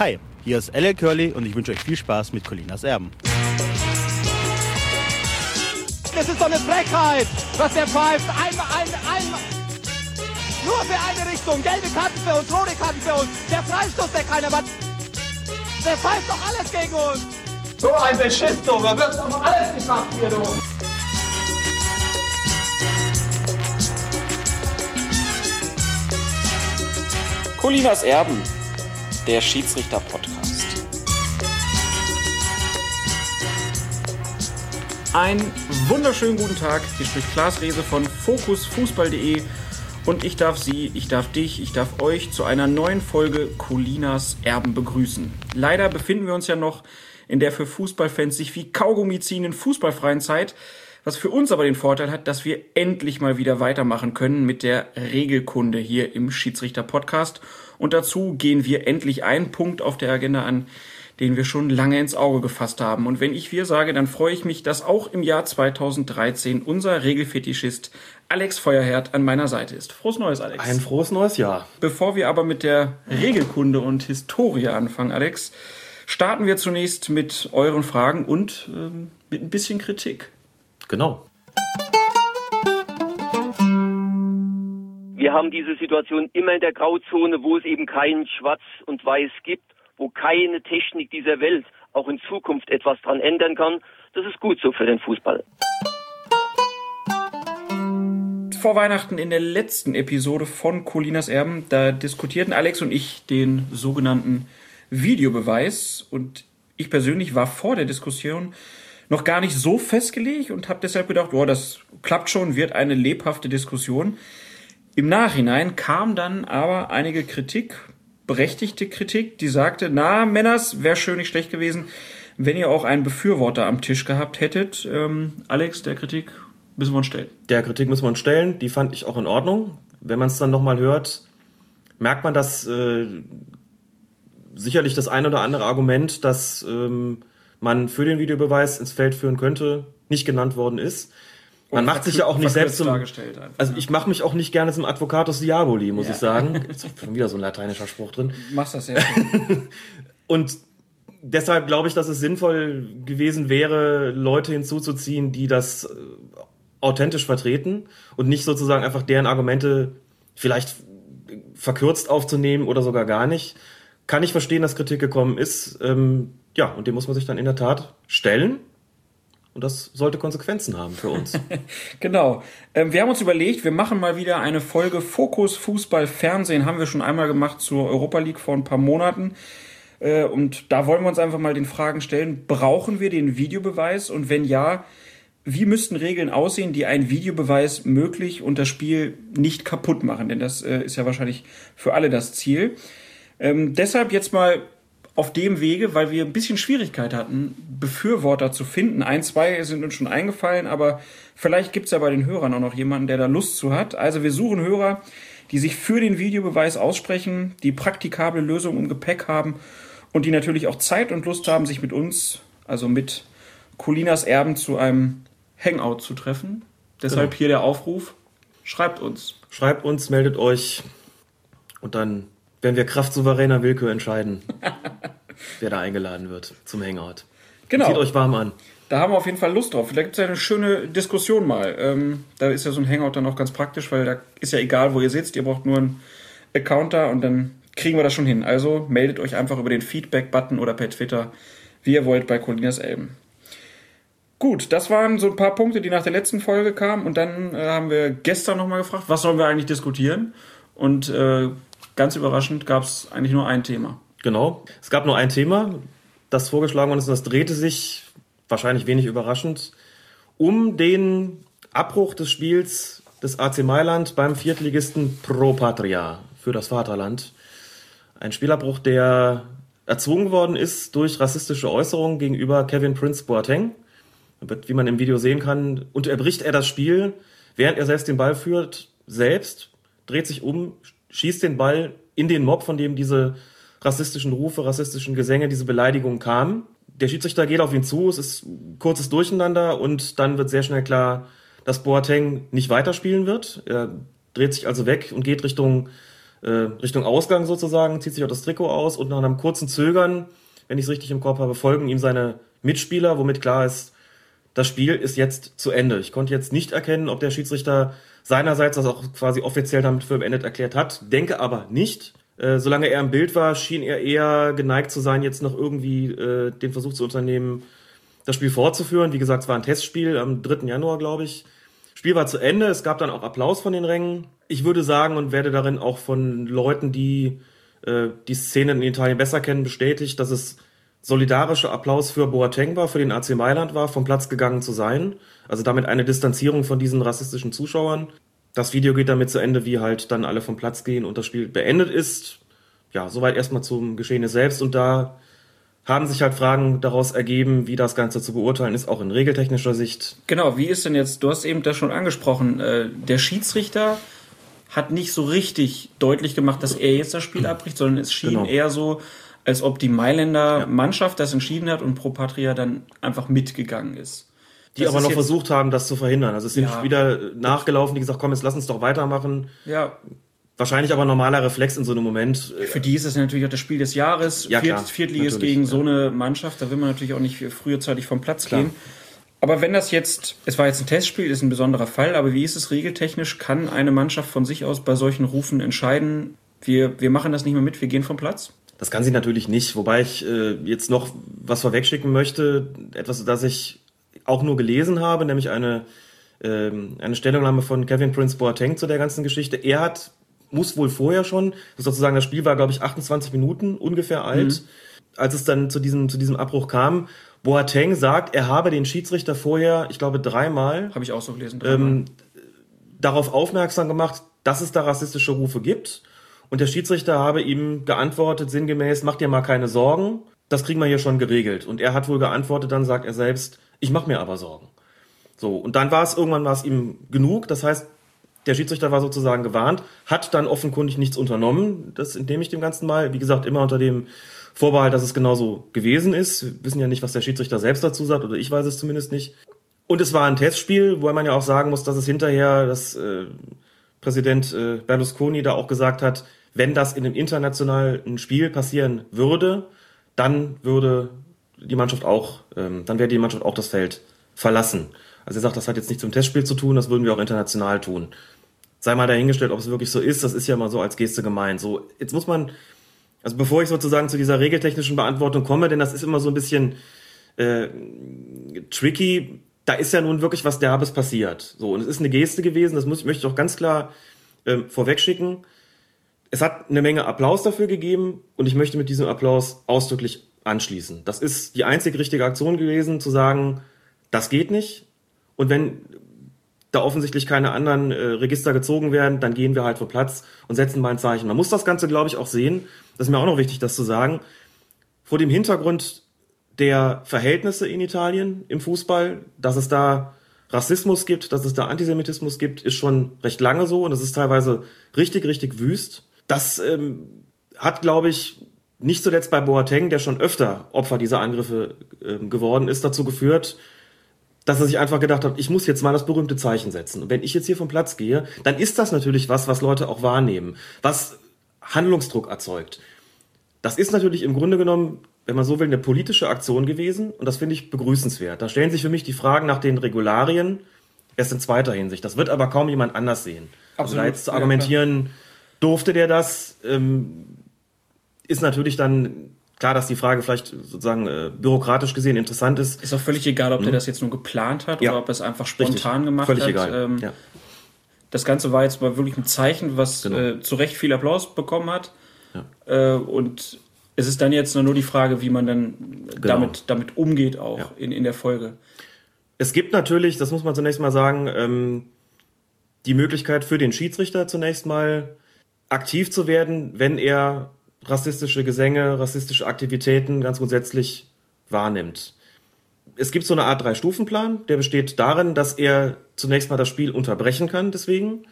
Hi, hier ist LL Curly und ich wünsche euch viel Spaß mit Colinas Erben. Das ist doch eine Frechheit, was der pfeift. Einmal, einmal, einmal. Nur für eine Richtung. Gelbe Karten für uns, rote Karten für uns. Der Freistoß, der keiner war. Der pfeift doch alles gegen uns. So ein Beschiss, du. Da wird doch alles gemacht hier, du. Colinas Erben, der Schiedsrichter-Podcast. Einen wunderschönen guten Tag. Hier spricht Klaas Rehse von fokusfußball.de und ich darf Sie, ich darf dich, ich darf euch zu einer neuen Folge Colinas Erben begrüßen. Leider befinden wir uns ja noch in der für Fußballfans sich wie Kaugummi ziehenden fußballfreien Zeit, was für uns aber den Vorteil hat, dass wir endlich mal wieder weitermachen können mit der Regelkunde hier im Schiedsrichter-Podcast. Und dazu gehen wir endlich einen Punkt auf der Agenda an, den wir schon lange ins Auge gefasst haben. Und wenn ich wir sage, dann freue ich mich, dass auch im Jahr 2013 unser Regelfetischist Alex Feuerherd an meiner Seite ist. Frohes Neues, Alex. Ein frohes neues Jahr. Bevor wir aber mit der Regelkunde und Historie anfangen, Alex, starten wir zunächst mit euren Fragen und ähm, mit ein bisschen Kritik. Genau. Wir haben diese Situation immer in der Grauzone, wo es eben kein Schwarz und Weiß gibt, wo keine Technik dieser Welt auch in Zukunft etwas dran ändern kann. Das ist gut so für den Fußball. Vor Weihnachten in der letzten Episode von Colinas Erben, da diskutierten Alex und ich den sogenannten Videobeweis und ich persönlich war vor der Diskussion noch gar nicht so festgelegt und habe deshalb gedacht, oh, das klappt schon, wird eine lebhafte Diskussion. Im Nachhinein kam dann aber einige Kritik, berechtigte Kritik, die sagte, na, Männers, wäre schön nicht schlecht gewesen, wenn ihr auch einen Befürworter am Tisch gehabt hättet. Ähm, Alex, der Kritik müssen wir uns stellen. Der Kritik müssen wir uns stellen, die fand ich auch in Ordnung. Wenn man es dann nochmal hört, merkt man, dass äh, sicherlich das ein oder andere Argument, das ähm, man für den Videobeweis ins Feld führen könnte, nicht genannt worden ist. Man macht sich ja auch nicht selbst zum, also ne? ich mache mich auch nicht gerne zum Advocatus Diaboli, muss Ja. ich sagen. Ist schon wieder so ein lateinischer Spruch drin. machst das schön. Und deshalb glaube ich, dass es sinnvoll gewesen wäre, Leute hinzuzuziehen, die das äh, authentisch vertreten und nicht sozusagen einfach deren Argumente vielleicht verkürzt aufzunehmen oder sogar gar nicht. Kann ich verstehen, dass Kritik gekommen ist. Ähm, ja, und dem muss man sich dann in der Tat stellen. Und das sollte Konsequenzen haben für uns. Genau. Ähm, wir haben uns überlegt, wir machen mal wieder eine Folge Fokus Fußball Fernsehen. Haben wir schon einmal gemacht zur Europa League vor ein paar Monaten. Äh, und da wollen wir uns einfach mal den Fragen stellen, brauchen wir den Videobeweis? Und wenn ja, wie müssten Regeln aussehen, die einen Videobeweis möglich und das Spiel nicht kaputt machen? Denn das äh, ist ja wahrscheinlich für alle das Ziel. Ähm, deshalb jetzt mal auf dem Wege, weil wir ein bisschen Schwierigkeit hatten, Befürworter zu finden. Ein, zwei sind uns schon eingefallen, aber vielleicht gibt's ja bei den Hörern auch noch jemanden, der da Lust zu hat. Also wir suchen Hörer, die sich für den Videobeweis aussprechen, die praktikable Lösungen im Gepäck haben und die natürlich auch Zeit und Lust haben, sich mit uns, also mit Colinas Erben, zu einem Hangout zu treffen. Deshalb Genau. hier der Aufruf, schreibt uns. Schreibt uns, meldet euch und dann werden wir kraftsouveräner Willkür entscheiden, wer da eingeladen wird zum Hangout. Genau. Zieht euch warm an. Da haben wir auf jeden Fall Lust drauf. Vielleicht gibt es ja eine schöne Diskussion mal. Ähm, da ist ja so ein Hangout dann auch ganz praktisch, weil da ist ja egal, wo ihr sitzt. Ihr braucht nur einen Account da und dann kriegen wir das schon hin. Also meldet euch einfach über den Feedback-Button oder per Twitter, wie ihr wollt, bei Colinas Elben. Gut, das waren so ein paar Punkte, die nach der letzten Folge kamen. Und dann äh, haben wir gestern nochmal gefragt, was sollen wir eigentlich diskutieren? Und äh, ganz überraschend gab es eigentlich nur ein Thema. Genau. Es gab nur ein Thema, das vorgeschlagen worden ist, und das drehte sich, wahrscheinlich wenig überraschend, um den Abbruch des Spiels des AC Mailand beim Viertligisten Pro Patria für das Vaterland. Ein Spielabbruch, der erzwungen worden ist durch rassistische Äußerungen gegenüber Kevin Prince Boateng. Wie man im Video sehen kann, unterbricht er das Spiel, während er selbst den Ball führt, selbst, dreht sich um, schießt den Ball in den Mob, von dem diese rassistischen Rufe, rassistischen Gesänge, diese Beleidigungen kamen. Der Schiedsrichter geht auf ihn zu, es ist kurzes Durcheinander und dann wird sehr schnell klar, dass Boateng nicht weiterspielen wird. Er dreht sich also weg und geht Richtung äh, Richtung Ausgang sozusagen, zieht sich auch das Trikot aus und nach einem kurzen Zögern, wenn ich es richtig im Kopf habe, folgen ihm seine Mitspieler, womit klar ist, das Spiel ist jetzt zu Ende. Ich konnte jetzt nicht erkennen, ob der Schiedsrichter seinerseits das auch quasi offiziell damit für beendet erklärt hat, denke aber nicht. Äh, solange er im Bild war, schien er eher geneigt zu sein, jetzt noch irgendwie äh, den Versuch zu unternehmen, das Spiel fortzuführen. Wie gesagt, es war ein Testspiel am 3. Januar, glaube ich. Spiel war zu Ende, es gab dann auch Applaus von den Rängen. Ich würde sagen und werde darin auch von Leuten, die äh, die Szenen in Italien besser kennen, bestätigt, dass es solidarischer Applaus für Boateng war, für den AC Mailand war, vom Platz gegangen zu sein. Also damit eine Distanzierung von diesen rassistischen Zuschauern. Das Video geht damit zu Ende, wie halt dann alle vom Platz gehen und das Spiel beendet ist. Ja, soweit erstmal zum Geschehene selbst und da haben sich halt Fragen daraus ergeben, wie das Ganze zu beurteilen ist, auch in regeltechnischer Sicht. Genau, wie ist denn jetzt, du hast eben das schon angesprochen, äh, der Schiedsrichter hat nicht so richtig deutlich gemacht, dass er jetzt das Spiel abbricht, sondern es schien genau. eher so, als ob die Mailänder ja. Mannschaft das entschieden hat und Pro Patria dann einfach mitgegangen ist. Die das aber noch versucht haben, das zu verhindern. Also es sind ja. wieder nachgelaufen, die gesagt, komm, jetzt lass uns doch weitermachen. Ja. Wahrscheinlich aber normaler Reflex in so einem Moment. Für die ist es natürlich auch das Spiel des Jahres. Ja, Viert, Viertliges gegen ja. so eine Mannschaft, da will man natürlich auch nicht frühzeitig vom Platz klar. gehen. Aber wenn das jetzt, es war jetzt ein Testspiel, ist ein besonderer Fall, aber wie ist es regeltechnisch? Kann eine Mannschaft von sich aus bei solchen Rufen entscheiden, wir, wir machen das nicht mehr mit, wir gehen vom Platz? Das kann sie natürlich nicht, wobei ich äh, jetzt noch was vorwegschicken möchte, etwas, das ich auch nur gelesen habe, nämlich eine, ähm, eine Stellungnahme von Kevin Prince Boateng zu der ganzen Geschichte. Er hat, muss wohl vorher schon, sozusagen das Spiel war, glaube ich, 28 Minuten ungefähr alt, mhm. als es dann zu diesem, zu diesem Abbruch kam. Boateng sagt, er habe den Schiedsrichter vorher, ich glaube, dreimal. Habe ich auch so gelesen. Ähm, darauf aufmerksam gemacht, dass es da rassistische Rufe gibt und der Schiedsrichter habe ihm geantwortet, sinngemäß, mach dir mal keine Sorgen, das kriegen wir hier schon geregelt. Und er hat wohl geantwortet, dann sagt er selbst, ich mach mir aber Sorgen. So, und dann war es, irgendwann war es ihm genug, das heißt, der Schiedsrichter war sozusagen gewarnt, hat dann offenkundig nichts unternommen, das entnehme ich dem Ganzen mal, wie gesagt, immer unter dem Vorbehalt, dass es genauso gewesen ist. Wir wissen ja nicht, was der Schiedsrichter selbst dazu sagt, oder ich weiß es zumindest nicht. Und es war ein Testspiel, wo man ja auch sagen muss, dass es hinterher, dass äh, Präsident äh, Berlusconi da auch gesagt hat, wenn das in einem internationalen Spiel passieren würde, dann würde die Mannschaft auch, ähm, dann wäre die Mannschaft auch das Feld verlassen. Also er sagt, das hat jetzt nichts mit dem Testspiel zu tun, das würden wir auch international tun. Sei mal dahingestellt, ob es wirklich so ist, das ist ja mal so als Geste gemeint. So, jetzt muss man, also bevor ich sozusagen zu dieser regeltechnischen Beantwortung komme, denn das ist immer so ein bisschen äh, tricky, da ist ja nun wirklich was Derbes passiert. So, und es ist eine Geste gewesen, das muss, möchte ich auch ganz klar äh, vorwegschicken es hat eine Menge Applaus dafür gegeben und ich möchte mit diesem Applaus ausdrücklich anschließen. Das ist die einzig richtige Aktion gewesen, zu sagen, das geht nicht. Und wenn da offensichtlich keine anderen äh, Register gezogen werden, dann gehen wir halt vor Platz und setzen mal ein Zeichen. Man muss das Ganze, glaube ich, auch sehen. Das ist mir auch noch wichtig, das zu sagen. Vor dem Hintergrund der Verhältnisse in Italien im Fußball, dass es da Rassismus gibt, dass es da Antisemitismus gibt, ist schon recht lange so und es ist teilweise richtig, richtig wüst. Das ähm, hat, glaube ich, nicht zuletzt bei Boateng, der schon öfter Opfer dieser Angriffe ähm, geworden ist, dazu geführt, dass er sich einfach gedacht hat, ich muss jetzt mal das berühmte Zeichen setzen. Und wenn ich jetzt hier vom Platz gehe, dann ist das natürlich was, was Leute auch wahrnehmen, was Handlungsdruck erzeugt. Das ist natürlich im Grunde genommen, wenn man so will, eine politische Aktion gewesen und das finde ich begrüßenswert. Da stellen sich für mich die Fragen nach den Regularien erst in zweiter Hinsicht. Das wird aber kaum jemand anders sehen. Absolut. Also da jetzt zu argumentieren, ja, durfte der das? Ähm, ist natürlich dann klar, dass die Frage vielleicht sozusagen äh, bürokratisch gesehen interessant ist. Ist auch völlig egal, ob mhm. der das jetzt nur geplant hat ja. oder ob er es einfach spontan Richtig. gemacht völlig hat. Egal. Ähm, ja. Das Ganze war jetzt mal wirklich ein Zeichen, was genau. äh, zu Recht viel Applaus bekommen hat. Ja. Äh, und es ist dann jetzt nur die Frage, wie man dann genau. damit, damit umgeht, auch in, in der Folge. Es gibt natürlich, das muss man zunächst mal sagen, ähm, die Möglichkeit für den Schiedsrichter zunächst mal aktiv zu werden, wenn er rassistische Gesänge, rassistische Aktivitäten ganz grundsätzlich wahrnimmt. Es gibt so eine Art Drei-Stufen-Plan, der besteht darin, dass er zunächst mal das Spiel unterbrechen kann, deswegen.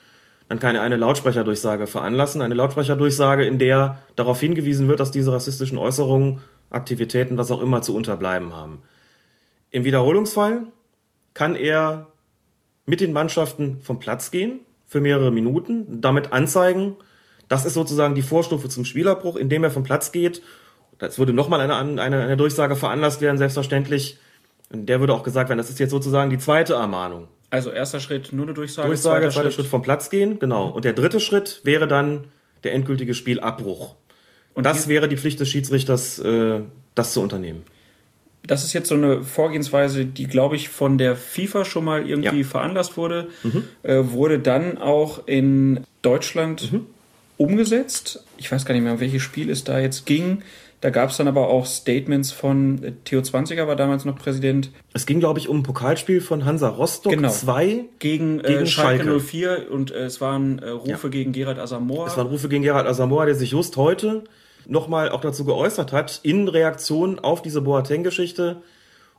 Dann kann er eine Lautsprecherdurchsage veranlassen, eine Lautsprecherdurchsage, in der darauf hingewiesen wird, dass diese rassistischen Äußerungen, Aktivitäten, was auch immer zu unterbleiben haben. Im Wiederholungsfall kann er mit den Mannschaften vom Platz gehen für mehrere Minuten, damit anzeigen, Das ist sozusagen die Vorstufe zum Spielabbruch, indem er vom Platz geht. Es würde nochmal eine, eine, eine Durchsage veranlasst werden, selbstverständlich. Und der würde auch gesagt werden, das ist jetzt sozusagen die zweite Ermahnung. Also erster Schritt nur eine Durchsage. Durchsage, zweiter, zweiter Schritt. Schritt vom Platz gehen, genau. Und der dritte Schritt wäre dann der endgültige Spielabbruch. Und das wäre die Pflicht des Schiedsrichters, äh, das zu unternehmen. Das ist jetzt so eine Vorgehensweise, die, glaube ich, von der FIFA schon mal irgendwie ja. veranlasst wurde, mhm. äh, wurde dann auch in Deutschland mhm. Umgesetzt. Ich weiß gar nicht mehr, um welches Spiel es da jetzt ging. Da gab es dann aber auch Statements von äh, Theo Zwanziger, war damals noch Präsident. Es ging, glaube ich, um ein Pokalspiel von Hansa Rostock genau. 2 gegen, äh, gegen Schalke, Schalke 04 und äh, es waren äh, Rufe ja. gegen Gerald Asamoah. Es waren Rufe gegen Gerald Asamoah, der sich just heute nochmal auch dazu geäußert hat, in Reaktion auf diese Boateng-Geschichte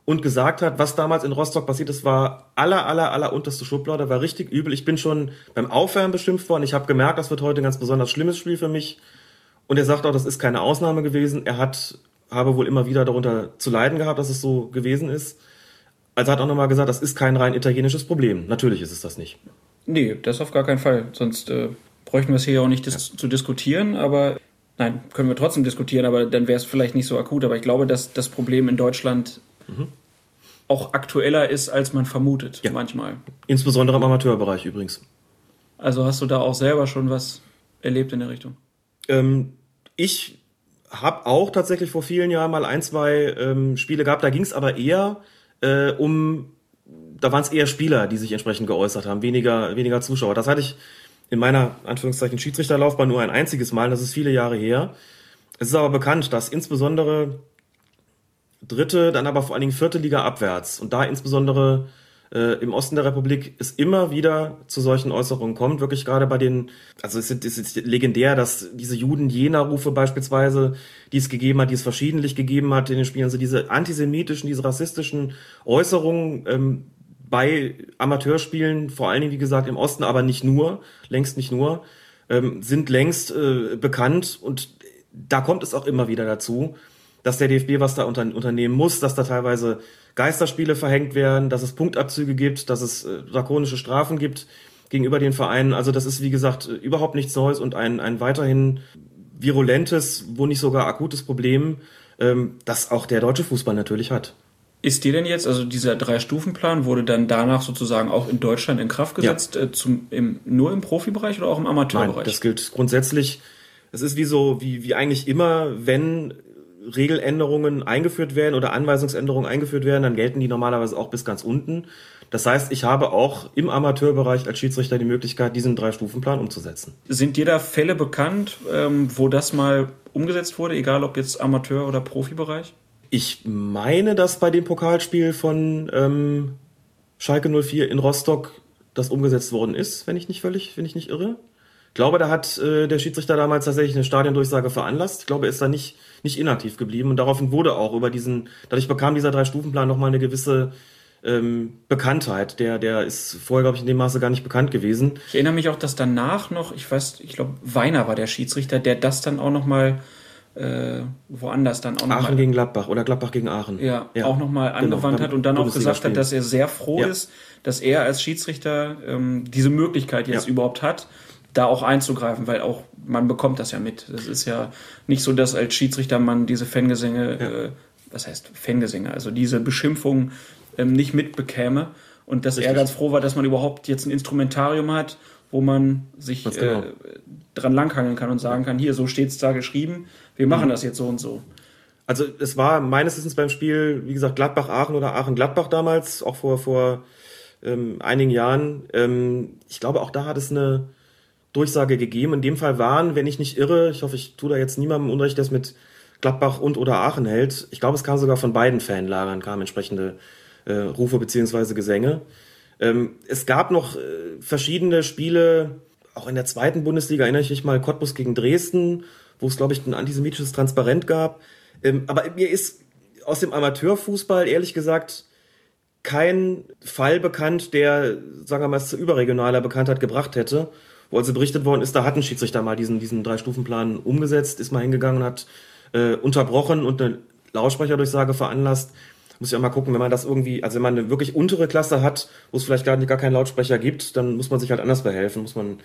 und gesagt hat, was damals in Rostock passiert ist, war aller, aller, aller unterste Schublade, war richtig übel. Ich bin schon beim Aufwärmen beschimpft worden. Ich habe gemerkt, das wird heute ein ganz besonders schlimmes Spiel für mich. Und er sagt auch, das ist keine Ausnahme gewesen. Er hat, habe wohl immer wieder darunter zu leiden gehabt, dass es so gewesen ist. Also hat auch nochmal gesagt, das ist kein rein italienisches Problem. Natürlich ist es das nicht. Nee, das auf gar keinen Fall. Sonst äh, bräuchten wir es hier ja auch nicht dis ja. zu diskutieren. Aber nein, können wir trotzdem diskutieren, aber dann wäre es vielleicht nicht so akut. Aber ich glaube, dass das Problem in Deutschland mhm. auch aktueller ist, als man vermutet ja. manchmal. Insbesondere im Amateurbereich übrigens. Also hast du da auch selber schon was erlebt in der Richtung? Ähm, ich habe auch tatsächlich vor vielen Jahren mal ein, zwei ähm, Spiele gehabt. Da ging es aber eher äh, um, da waren es eher Spieler, die sich entsprechend geäußert haben, weniger, weniger Zuschauer. Das hatte ich in meiner Anführungszeichen Schiedsrichterlaufbahn nur ein einziges Mal. Das ist viele Jahre her. Es ist aber bekannt, dass insbesondere dritte, dann aber vor allen Dingen vierte Liga abwärts und da insbesondere äh, im Osten der Republik es immer wieder zu solchen Äußerungen kommt. Wirklich gerade bei den, also es ist, es ist legendär, dass diese Juden-Jena-Rufe beispielsweise, die es gegeben hat, die es verschiedentlich gegeben hat in den Spielen, also diese antisemitischen, diese rassistischen Äußerungen ähm, bei Amateurspielen, vor allen Dingen, wie gesagt, im Osten, aber nicht nur, längst nicht nur, ähm, sind längst äh, bekannt und da kommt es auch immer wieder dazu, dass der DFB was da unter, unternehmen muss, dass da teilweise Geisterspiele verhängt werden, dass es Punktabzüge gibt, dass es äh, drakonische Strafen gibt gegenüber den Vereinen. Also das ist, wie gesagt, äh, überhaupt nichts Neues und ein, ein weiterhin virulentes, wo nicht sogar akutes Problem, ähm, das auch der deutsche Fußball natürlich hat. Ist dir denn jetzt, also dieser Drei-Stufen-Plan wurde dann danach sozusagen auch in Deutschland in Kraft gesetzt, ja. äh, zum, im, nur im Profibereich oder auch im Amateurbereich? Nein, das gilt grundsätzlich. Es ist wie so, wie, wie eigentlich immer, wenn Regeländerungen eingeführt werden oder Anweisungsänderungen eingeführt werden, dann gelten die normalerweise auch bis ganz unten. Das heißt, ich habe auch im Amateurbereich als Schiedsrichter die Möglichkeit, diesen Drei-Stufen-Plan umzusetzen. Sind dir da Fälle bekannt, ähm, wo das mal umgesetzt wurde, egal ob jetzt Amateur- oder Profibereich? Ich meine, dass bei dem Pokalspiel von ähm, Schalke 04 in Rostock das umgesetzt worden ist, wenn ich nicht völlig, wenn ich nicht irre. Ich glaube, da hat äh, der Schiedsrichter damals tatsächlich eine Stadiondurchsage veranlasst. Ich glaube, er ist da nicht nicht inaktiv geblieben und daraufhin wurde auch über diesen, dadurch bekam dieser Drei-Stufen-Plan nochmal eine gewisse ähm, Bekanntheit. Der, der ist vorher, glaube ich, in dem Maße gar nicht bekannt gewesen. Ich erinnere mich auch, dass danach noch, ich weiß, ich glaube, Weiner war der Schiedsrichter, der das dann auch nochmal äh, woanders dann auch noch Aachen mal, gegen Gladbach oder Gladbach gegen Aachen. Ja, ja. auch nochmal genau, angewandt genau, hat und dann auch gesagt hat, dass er sehr froh ja. ist, dass er als Schiedsrichter ähm, diese Möglichkeit jetzt ja. überhaupt hat da auch einzugreifen, weil auch man bekommt das ja mit. Das ist ja nicht so, dass als Schiedsrichter man diese Fangesänge, ja. äh, was heißt Fangesänge, also diese Beschimpfung ähm, nicht mitbekäme und dass Richtig. er ganz froh war, dass man überhaupt jetzt ein Instrumentarium hat, wo man sich genau. äh, dran langhangeln kann und sagen kann, hier, so steht's da geschrieben, wir machen mhm. das jetzt so und so. Also es war meines Wissens beim Spiel, wie gesagt, Gladbach-Aachen oder Aachen-Gladbach damals, auch vor, vor ähm, einigen Jahren. Ähm, ich glaube, auch da hat es eine, Durchsage gegeben. In dem Fall waren, wenn ich nicht irre, ich hoffe, ich tue da jetzt niemandem Unrecht, der es mit Gladbach und oder Aachen hält. Ich glaube, es kam sogar von beiden Fanlagern, kamen entsprechende äh, Rufe beziehungsweise Gesänge. Ähm, es gab noch äh, verschiedene Spiele, auch in der zweiten Bundesliga erinnere ich mich mal, Cottbus gegen Dresden, wo es, glaube ich, ein antisemitisches Transparent gab. Ähm, aber mir ist aus dem Amateurfußball, ehrlich gesagt, kein Fall bekannt, der, sagen wir mal, es zu überregionaler Bekanntheit gebracht hätte wo also berichtet worden ist, da hat ein Schiedsrichter mal diesen, diesen Drei-Stufen-Plan umgesetzt, ist mal hingegangen und hat äh, unterbrochen und eine Lautsprecherdurchsage veranlasst. muss ich auch mal gucken, wenn man das irgendwie, also wenn man eine wirklich untere Klasse hat, wo es vielleicht gar, gar keinen Lautsprecher gibt, dann muss man sich halt anders behelfen, muss man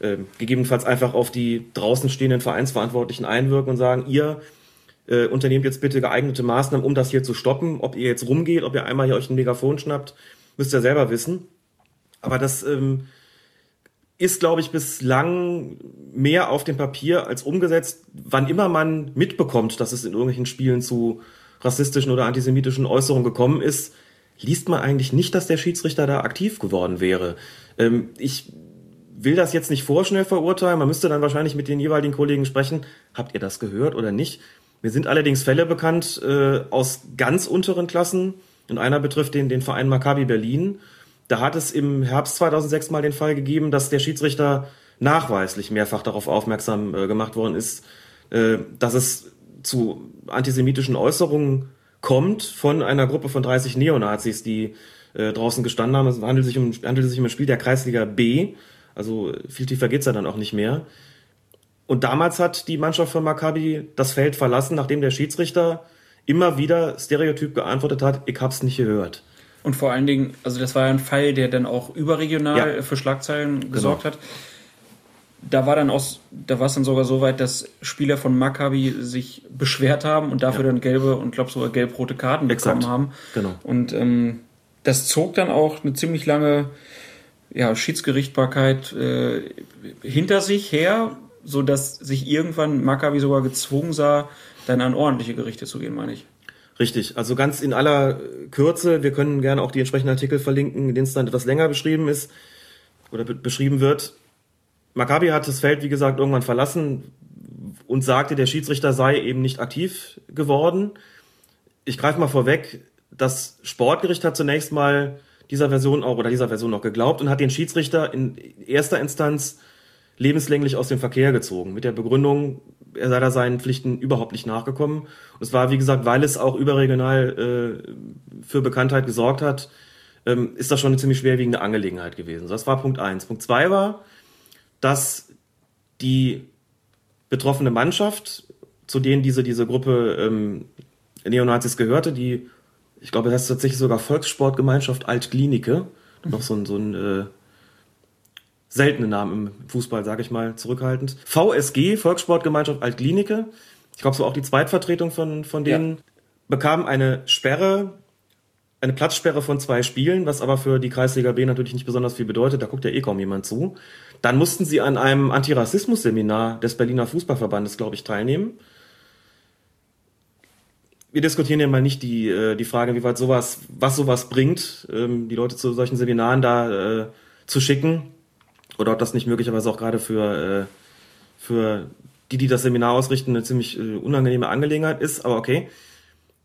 äh, gegebenenfalls einfach auf die draußen stehenden Vereinsverantwortlichen einwirken und sagen, ihr äh, unternehmt jetzt bitte geeignete Maßnahmen, um das hier zu stoppen. Ob ihr jetzt rumgeht, ob ihr einmal hier euch ein Megafon schnappt, müsst ihr selber wissen. Aber das ähm, ist, glaube ich, bislang mehr auf dem Papier als umgesetzt. Wann immer man mitbekommt, dass es in irgendwelchen Spielen zu rassistischen oder antisemitischen Äußerungen gekommen ist, liest man eigentlich nicht, dass der Schiedsrichter da aktiv geworden wäre. Ähm, ich will das jetzt nicht vorschnell verurteilen. Man müsste dann wahrscheinlich mit den jeweiligen Kollegen sprechen. Habt ihr das gehört oder nicht? Mir sind allerdings Fälle bekannt äh, aus ganz unteren Klassen. Und einer betrifft den, den Verein Maccabi Berlin, da hat es im Herbst 2006 mal den Fall gegeben, dass der Schiedsrichter nachweislich mehrfach darauf aufmerksam äh, gemacht worden ist, äh, dass es zu antisemitischen Äußerungen kommt von einer Gruppe von 30 Neonazis, die äh, draußen gestanden haben. Es handelt sich um, handelt sich um ein Spiel der Kreisliga B. Also viel tiefer geht's ja dann auch nicht mehr. Und damals hat die Mannschaft von Maccabi das Feld verlassen, nachdem der Schiedsrichter immer wieder stereotyp geantwortet hat, ich hab's nicht gehört. Und vor allen Dingen, also das war ja ein Fall, der dann auch überregional ja. für Schlagzeilen genau. gesorgt genau. hat. Da war dann auch, da war es dann sogar so weit, dass Spieler von Maccabi sich beschwert haben und dafür ja. dann gelbe und glaube sogar gelb-rote Karten Exakt. bekommen haben. Genau. Und ähm, das zog dann auch eine ziemlich lange ja, Schiedsgerichtbarkeit äh, hinter sich her, so dass sich irgendwann Maccabi sogar gezwungen sah, dann an ordentliche Gerichte zu gehen, meine ich. Richtig, also ganz in aller Kürze, wir können gerne auch die entsprechenden Artikel verlinken, in denen es dann etwas länger beschrieben ist oder be beschrieben wird. Maccabi hat das Feld, wie gesagt, irgendwann verlassen und sagte, der Schiedsrichter sei eben nicht aktiv geworden. Ich greife mal vorweg, das Sportgericht hat zunächst mal dieser Version auch oder dieser Version auch geglaubt und hat den Schiedsrichter in erster Instanz lebenslänglich aus dem Verkehr gezogen mit der Begründung, er sei da seinen Pflichten überhaupt nicht nachgekommen. Und es war, wie gesagt, weil es auch überregional äh, für Bekanntheit gesorgt hat, ähm, ist das schon eine ziemlich schwerwiegende Angelegenheit gewesen. Das war Punkt eins. Punkt zwei war, dass die betroffene Mannschaft, zu denen diese, diese Gruppe ähm, Neonazis gehörte, die, ich glaube, das ist tatsächlich sogar Volkssportgemeinschaft Altklinike, noch so ein, so ein äh, seltene Namen im Fußball, sage ich mal, zurückhaltend. VSG, Volkssportgemeinschaft Altklinike, ich glaube, so auch die Zweitvertretung von, von denen, ja. bekam eine Sperre, eine Platzsperre von zwei Spielen, was aber für die Kreisliga B natürlich nicht besonders viel bedeutet, da guckt ja eh kaum jemand zu. Dann mussten sie an einem Antirassismus-Seminar des Berliner Fußballverbandes, glaube ich, teilnehmen. Wir diskutieren ja mal nicht die, äh, die Frage, wie weit sowas, was sowas bringt, ähm, die Leute zu solchen Seminaren da äh, zu schicken oder ob das nicht möglicherweise auch gerade für, äh, für die, die das Seminar ausrichten, eine ziemlich äh, unangenehme Angelegenheit ist, aber okay.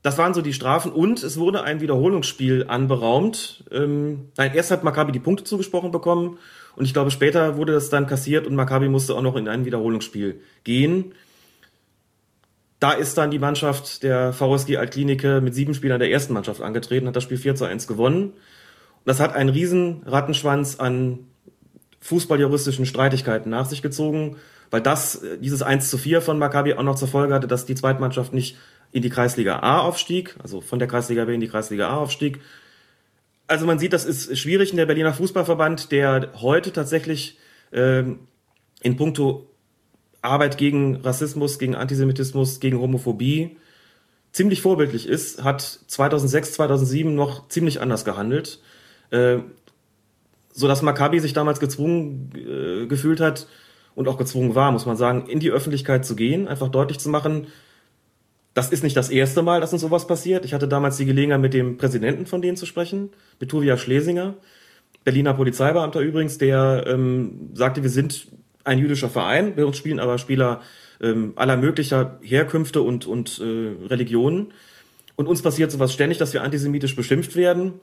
Das waren so die Strafen und es wurde ein Wiederholungsspiel anberaumt. Ähm, nein, erst hat Maccabi die Punkte zugesprochen bekommen und ich glaube später wurde das dann kassiert und Maccabi musste auch noch in ein Wiederholungsspiel gehen. Da ist dann die Mannschaft der VSG Altklinike mit sieben Spielern der ersten Mannschaft angetreten, hat das Spiel 4 zu 1 gewonnen. Und das hat einen riesen Rattenschwanz an fußballjuristischen Streitigkeiten nach sich gezogen, weil das, äh, dieses 1 zu 4 von Maccabi auch noch zur Folge hatte, dass die Zweitmannschaft nicht in die Kreisliga A aufstieg, also von der Kreisliga B in die Kreisliga A aufstieg. Also man sieht, das ist schwierig in der Berliner Fußballverband, der heute tatsächlich ähm, in puncto Arbeit gegen Rassismus, gegen Antisemitismus, gegen Homophobie ziemlich vorbildlich ist, hat 2006, 2007 noch ziemlich anders gehandelt. Äh, so dass Maccabi sich damals gezwungen äh, gefühlt hat und auch gezwungen war, muss man sagen, in die Öffentlichkeit zu gehen, einfach deutlich zu machen, das ist nicht das erste Mal, dass uns sowas passiert. Ich hatte damals die Gelegenheit, mit dem Präsidenten von denen zu sprechen, mit Tuvia Schlesinger, Berliner Polizeibeamter übrigens, der ähm, sagte, wir sind ein jüdischer Verein, bei uns spielen aber Spieler ähm, aller möglicher Herkünfte und, und äh, Religionen. Und uns passiert sowas ständig, dass wir antisemitisch beschimpft werden.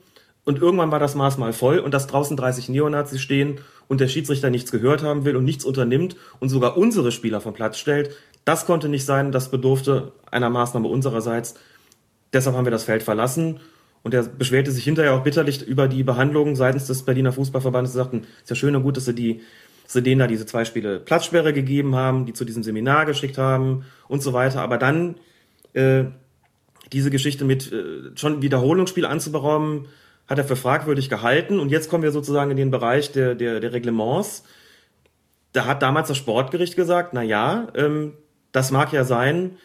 Und irgendwann war das Maß mal voll und dass draußen 30 Neonazis stehen und der Schiedsrichter nichts gehört haben will und nichts unternimmt und sogar unsere Spieler vom Platz stellt, das konnte nicht sein, das bedurfte einer Maßnahme unsererseits. Deshalb haben wir das Feld verlassen und er beschwerte sich hinterher auch bitterlich über die Behandlung seitens des Berliner Fußballverbandes. Sie sagten, ist ja schön und gut, dass sie die dass sie denen da diese zwei Spiele Platzsperre gegeben haben, die zu diesem Seminar geschickt haben und so weiter. Aber dann äh, diese Geschichte mit äh, schon Wiederholungsspiel anzuberaumen, hat er für fragwürdig gehalten. Und jetzt kommen wir sozusagen in den Bereich der, der, der Reglements. Da hat damals das Sportgericht gesagt, na ja, ähm, das mag ja sein,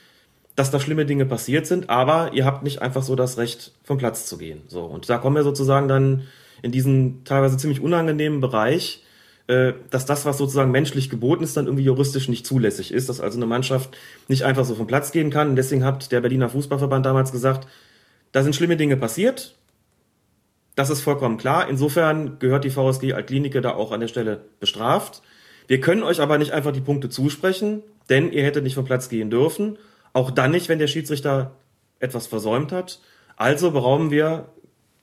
dass da schlimme Dinge passiert sind, aber ihr habt nicht einfach so das Recht, vom Platz zu gehen. So, und da kommen wir sozusagen dann in diesen teilweise ziemlich unangenehmen Bereich, äh, dass das, was sozusagen menschlich geboten ist, dann irgendwie juristisch nicht zulässig ist, dass also eine Mannschaft nicht einfach so vom Platz gehen kann. Und deswegen hat der Berliner Fußballverband damals gesagt, da sind schlimme Dinge passiert. Das ist vollkommen klar. Insofern gehört die VSG Altklinike da auch an der Stelle bestraft. Wir können euch aber nicht einfach die Punkte zusprechen, denn ihr hättet nicht vom Platz gehen dürfen. Auch dann nicht, wenn der Schiedsrichter etwas versäumt hat. Also berauben wir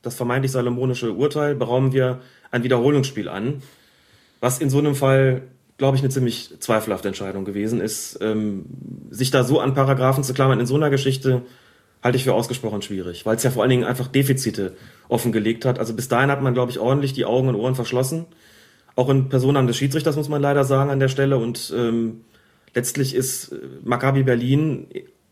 das vermeintlich salomonische Urteil, berauben wir ein Wiederholungsspiel an was in so einem Fall, glaube ich, eine ziemlich zweifelhafte Entscheidung gewesen ist. Ähm, sich da so an Paragraphen zu klammern in so einer Geschichte, halte ich für ausgesprochen schwierig, weil es ja vor allen Dingen einfach Defizite offengelegt hat. Also bis dahin hat man, glaube ich, ordentlich die Augen und Ohren verschlossen. Auch in Personen des Schiedsrichters muss man leider sagen an der Stelle. Und ähm, letztlich ist äh, Maccabi Berlin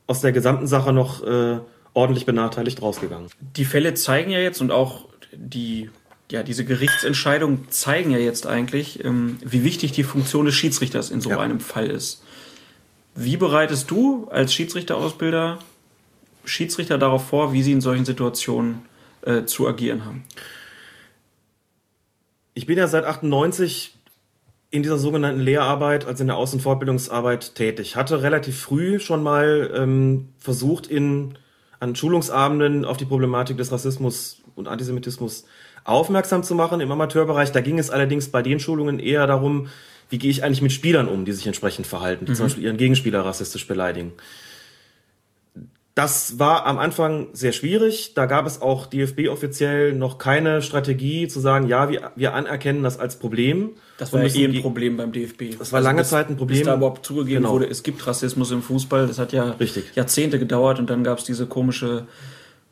aus der gesamten Sache noch äh, ordentlich benachteiligt rausgegangen. Die Fälle zeigen ja jetzt und auch die ja, diese Gerichtsentscheidungen zeigen ja jetzt eigentlich, ähm, wie wichtig die Funktion des Schiedsrichters in so ja. einem Fall ist. Wie bereitest du als Schiedsrichterausbilder Schiedsrichter darauf vor, wie sie in solchen Situationen äh, zu agieren haben? Ich bin ja seit 98 in dieser sogenannten Lehrarbeit, also in der Außen- und Fortbildungsarbeit tätig. Hatte relativ früh schon mal ähm, versucht, in, an Schulungsabenden auf die Problematik des Rassismus und Antisemitismus aufmerksam zu machen im Amateurbereich. Da ging es allerdings bei den Schulungen eher darum, wie gehe ich eigentlich mit Spielern um, die sich entsprechend verhalten, die mhm. zum Beispiel ihren Gegenspieler rassistisch beleidigen. Das war am Anfang sehr schwierig. Da gab es auch DFB offiziell noch keine Strategie zu sagen, ja, wir, wir anerkennen das als Problem. Das war ja eh ein Problem beim DFB. Das war also lange bis, Zeit ein Problem. Bis da überhaupt zugegeben genau. wurde, es gibt Rassismus im Fußball. Das hat ja Richtig. Jahrzehnte gedauert und dann gab es diese komische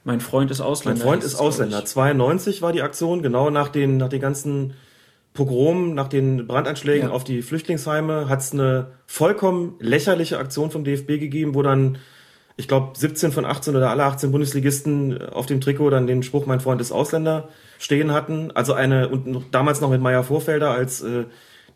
mein Freund ist Ausländer. Mein Freund ist Ausländer. 92 war die Aktion, genau nach den, nach den ganzen Pogromen, nach den Brandanschlägen ja. auf die Flüchtlingsheime, hat es eine vollkommen lächerliche Aktion vom DFB gegeben, wo dann, ich glaube, 17 von 18 oder alle 18 Bundesligisten auf dem Trikot dann den Spruch, mein Freund ist Ausländer, stehen hatten. Also eine, und damals noch mit Meier Vorfelder als äh,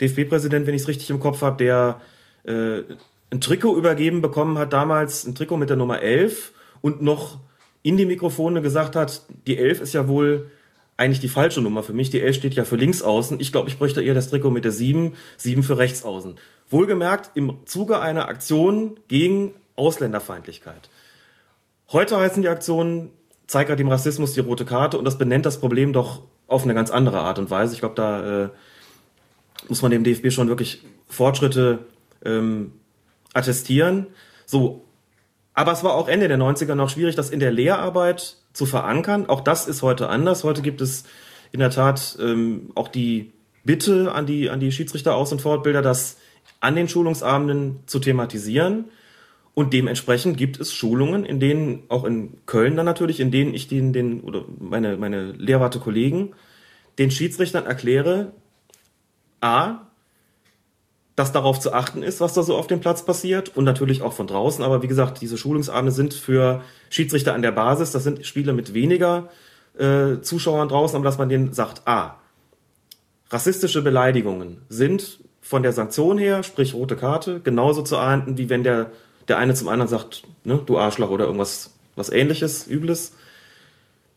DFB-Präsident, wenn ich es richtig im Kopf habe, der äh, ein Trikot übergeben bekommen hat, damals ein Trikot mit der Nummer 11 und noch in die Mikrofone gesagt hat, die 11 ist ja wohl eigentlich die falsche Nummer für mich. Die 11 steht ja für links außen. Ich glaube, ich bräuchte eher das Trikot mit der 7, 7 für rechts außen. Wohlgemerkt im Zuge einer Aktion gegen Ausländerfeindlichkeit. Heute heißen die Aktionen Zeig dem Rassismus die rote Karte und das benennt das Problem doch auf eine ganz andere Art und Weise. Ich glaube, da äh, muss man dem DFB schon wirklich Fortschritte ähm, attestieren. So, aber es war auch Ende der 90er noch schwierig, das in der Lehrarbeit zu verankern. Auch das ist heute anders. Heute gibt es in der Tat ähm, auch die Bitte an die, an die Schiedsrichter Aus- und Fortbilder, das an den Schulungsabenden zu thematisieren. Und dementsprechend gibt es Schulungen, in denen, auch in Köln dann natürlich, in denen ich den, den oder meine, meine Lehrwarte Kollegen, den Schiedsrichtern erkläre, A, dass darauf zu achten ist, was da so auf dem Platz passiert und natürlich auch von draußen. Aber wie gesagt, diese Schulungsabende sind für Schiedsrichter an der Basis. Das sind Spiele mit weniger äh, Zuschauern draußen, aber dass man denen sagt, ah, rassistische Beleidigungen sind von der Sanktion her, sprich rote Karte, genauso zu ahnden, wie wenn der, der eine zum anderen sagt, ne, du Arschloch oder irgendwas was ähnliches, Übles.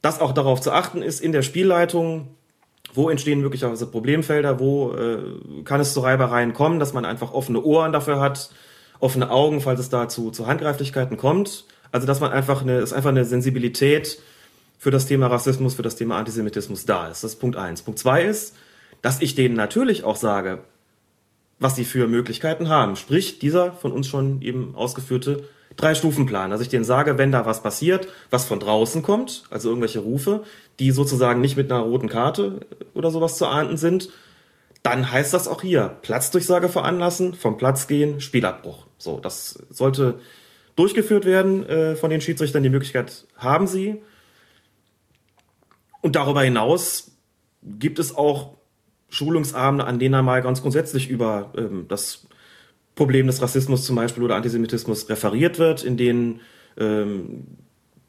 Dass auch darauf zu achten ist in der Spielleitung, wo entstehen möglicherweise Problemfelder, wo äh, kann es zu Reibereien kommen, dass man einfach offene Ohren dafür hat, offene Augen, falls es dazu zu Handgreiflichkeiten kommt. Also dass man einfach eine, ist einfach eine Sensibilität für das Thema Rassismus, für das Thema Antisemitismus da ist. Das ist Punkt eins. Punkt zwei ist, dass ich denen natürlich auch sage, was sie für Möglichkeiten haben. Sprich, dieser von uns schon eben ausgeführte Drei-Stufen-Plan. Dass ich denen sage, wenn da was passiert, was von draußen kommt, also irgendwelche Rufe, die sozusagen nicht mit einer roten Karte oder sowas zu ahnden sind, dann heißt das auch hier Platzdurchsage veranlassen, vom Platz gehen, Spielabbruch. So, das sollte durchgeführt werden äh, von den Schiedsrichtern. Die Möglichkeit haben sie. Und darüber hinaus gibt es auch Schulungsabende, an denen einmal ganz grundsätzlich über ähm, das Problem des Rassismus zum Beispiel oder Antisemitismus referiert wird, in denen ähm,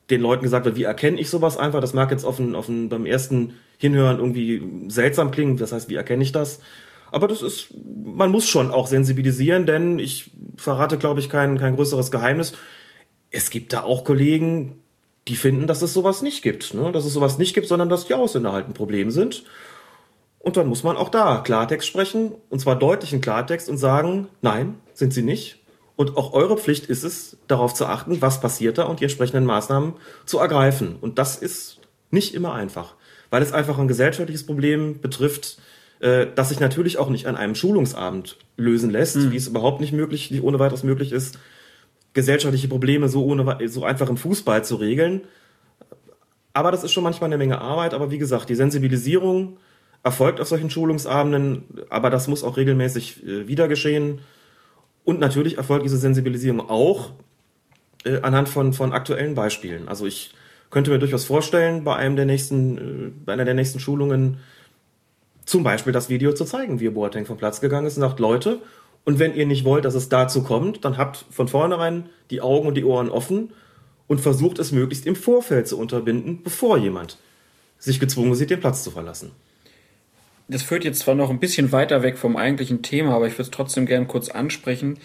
den Leuten gesagt wird, wie erkenne ich sowas einfach? Das mag jetzt auf ein, beim ersten Hinhören irgendwie seltsam klingen. Das heißt, wie erkenne ich das? Aber das ist, man muss schon auch sensibilisieren, denn ich verrate, glaube ich, kein, kein größeres Geheimnis. Es gibt da auch Kollegen, die finden, dass es sowas nicht gibt. Ne? Dass es sowas nicht gibt, sondern dass die Ausländer halt ein Problem sind. Und dann muss man auch da Klartext sprechen, und zwar deutlichen Klartext und sagen, nein, sind sie nicht. Und auch eure Pflicht ist es, darauf zu achten, was passiert da und die entsprechenden Maßnahmen zu ergreifen. Und das ist nicht immer einfach, weil es einfach ein gesellschaftliches Problem betrifft, äh, das sich natürlich auch nicht an einem Schulungsabend lösen lässt, mhm. wie es überhaupt nicht möglich, nicht ohne weiteres möglich ist, gesellschaftliche Probleme so ohne so einfach im Fußball zu regeln. Aber das ist schon manchmal eine Menge Arbeit. Aber wie gesagt, die Sensibilisierung erfolgt auf solchen Schulungsabenden, aber das muss auch regelmäßig äh, wieder geschehen. Und natürlich erfolgt diese Sensibilisierung auch äh, anhand von, von aktuellen Beispielen. Also ich könnte mir durchaus vorstellen, bei einem der nächsten, äh, bei einer der nächsten Schulungen zum Beispiel das Video zu zeigen, wie Boateng vom Platz gegangen ist und sagt, Leute, und wenn ihr nicht wollt, dass es dazu kommt, dann habt von vornherein die Augen und die Ohren offen und versucht es möglichst im Vorfeld zu unterbinden, bevor jemand sich gezwungen sieht, den Platz zu verlassen das führt jetzt zwar noch ein bisschen weiter weg vom eigentlichen Thema, aber ich würde es trotzdem gern kurz ansprechen.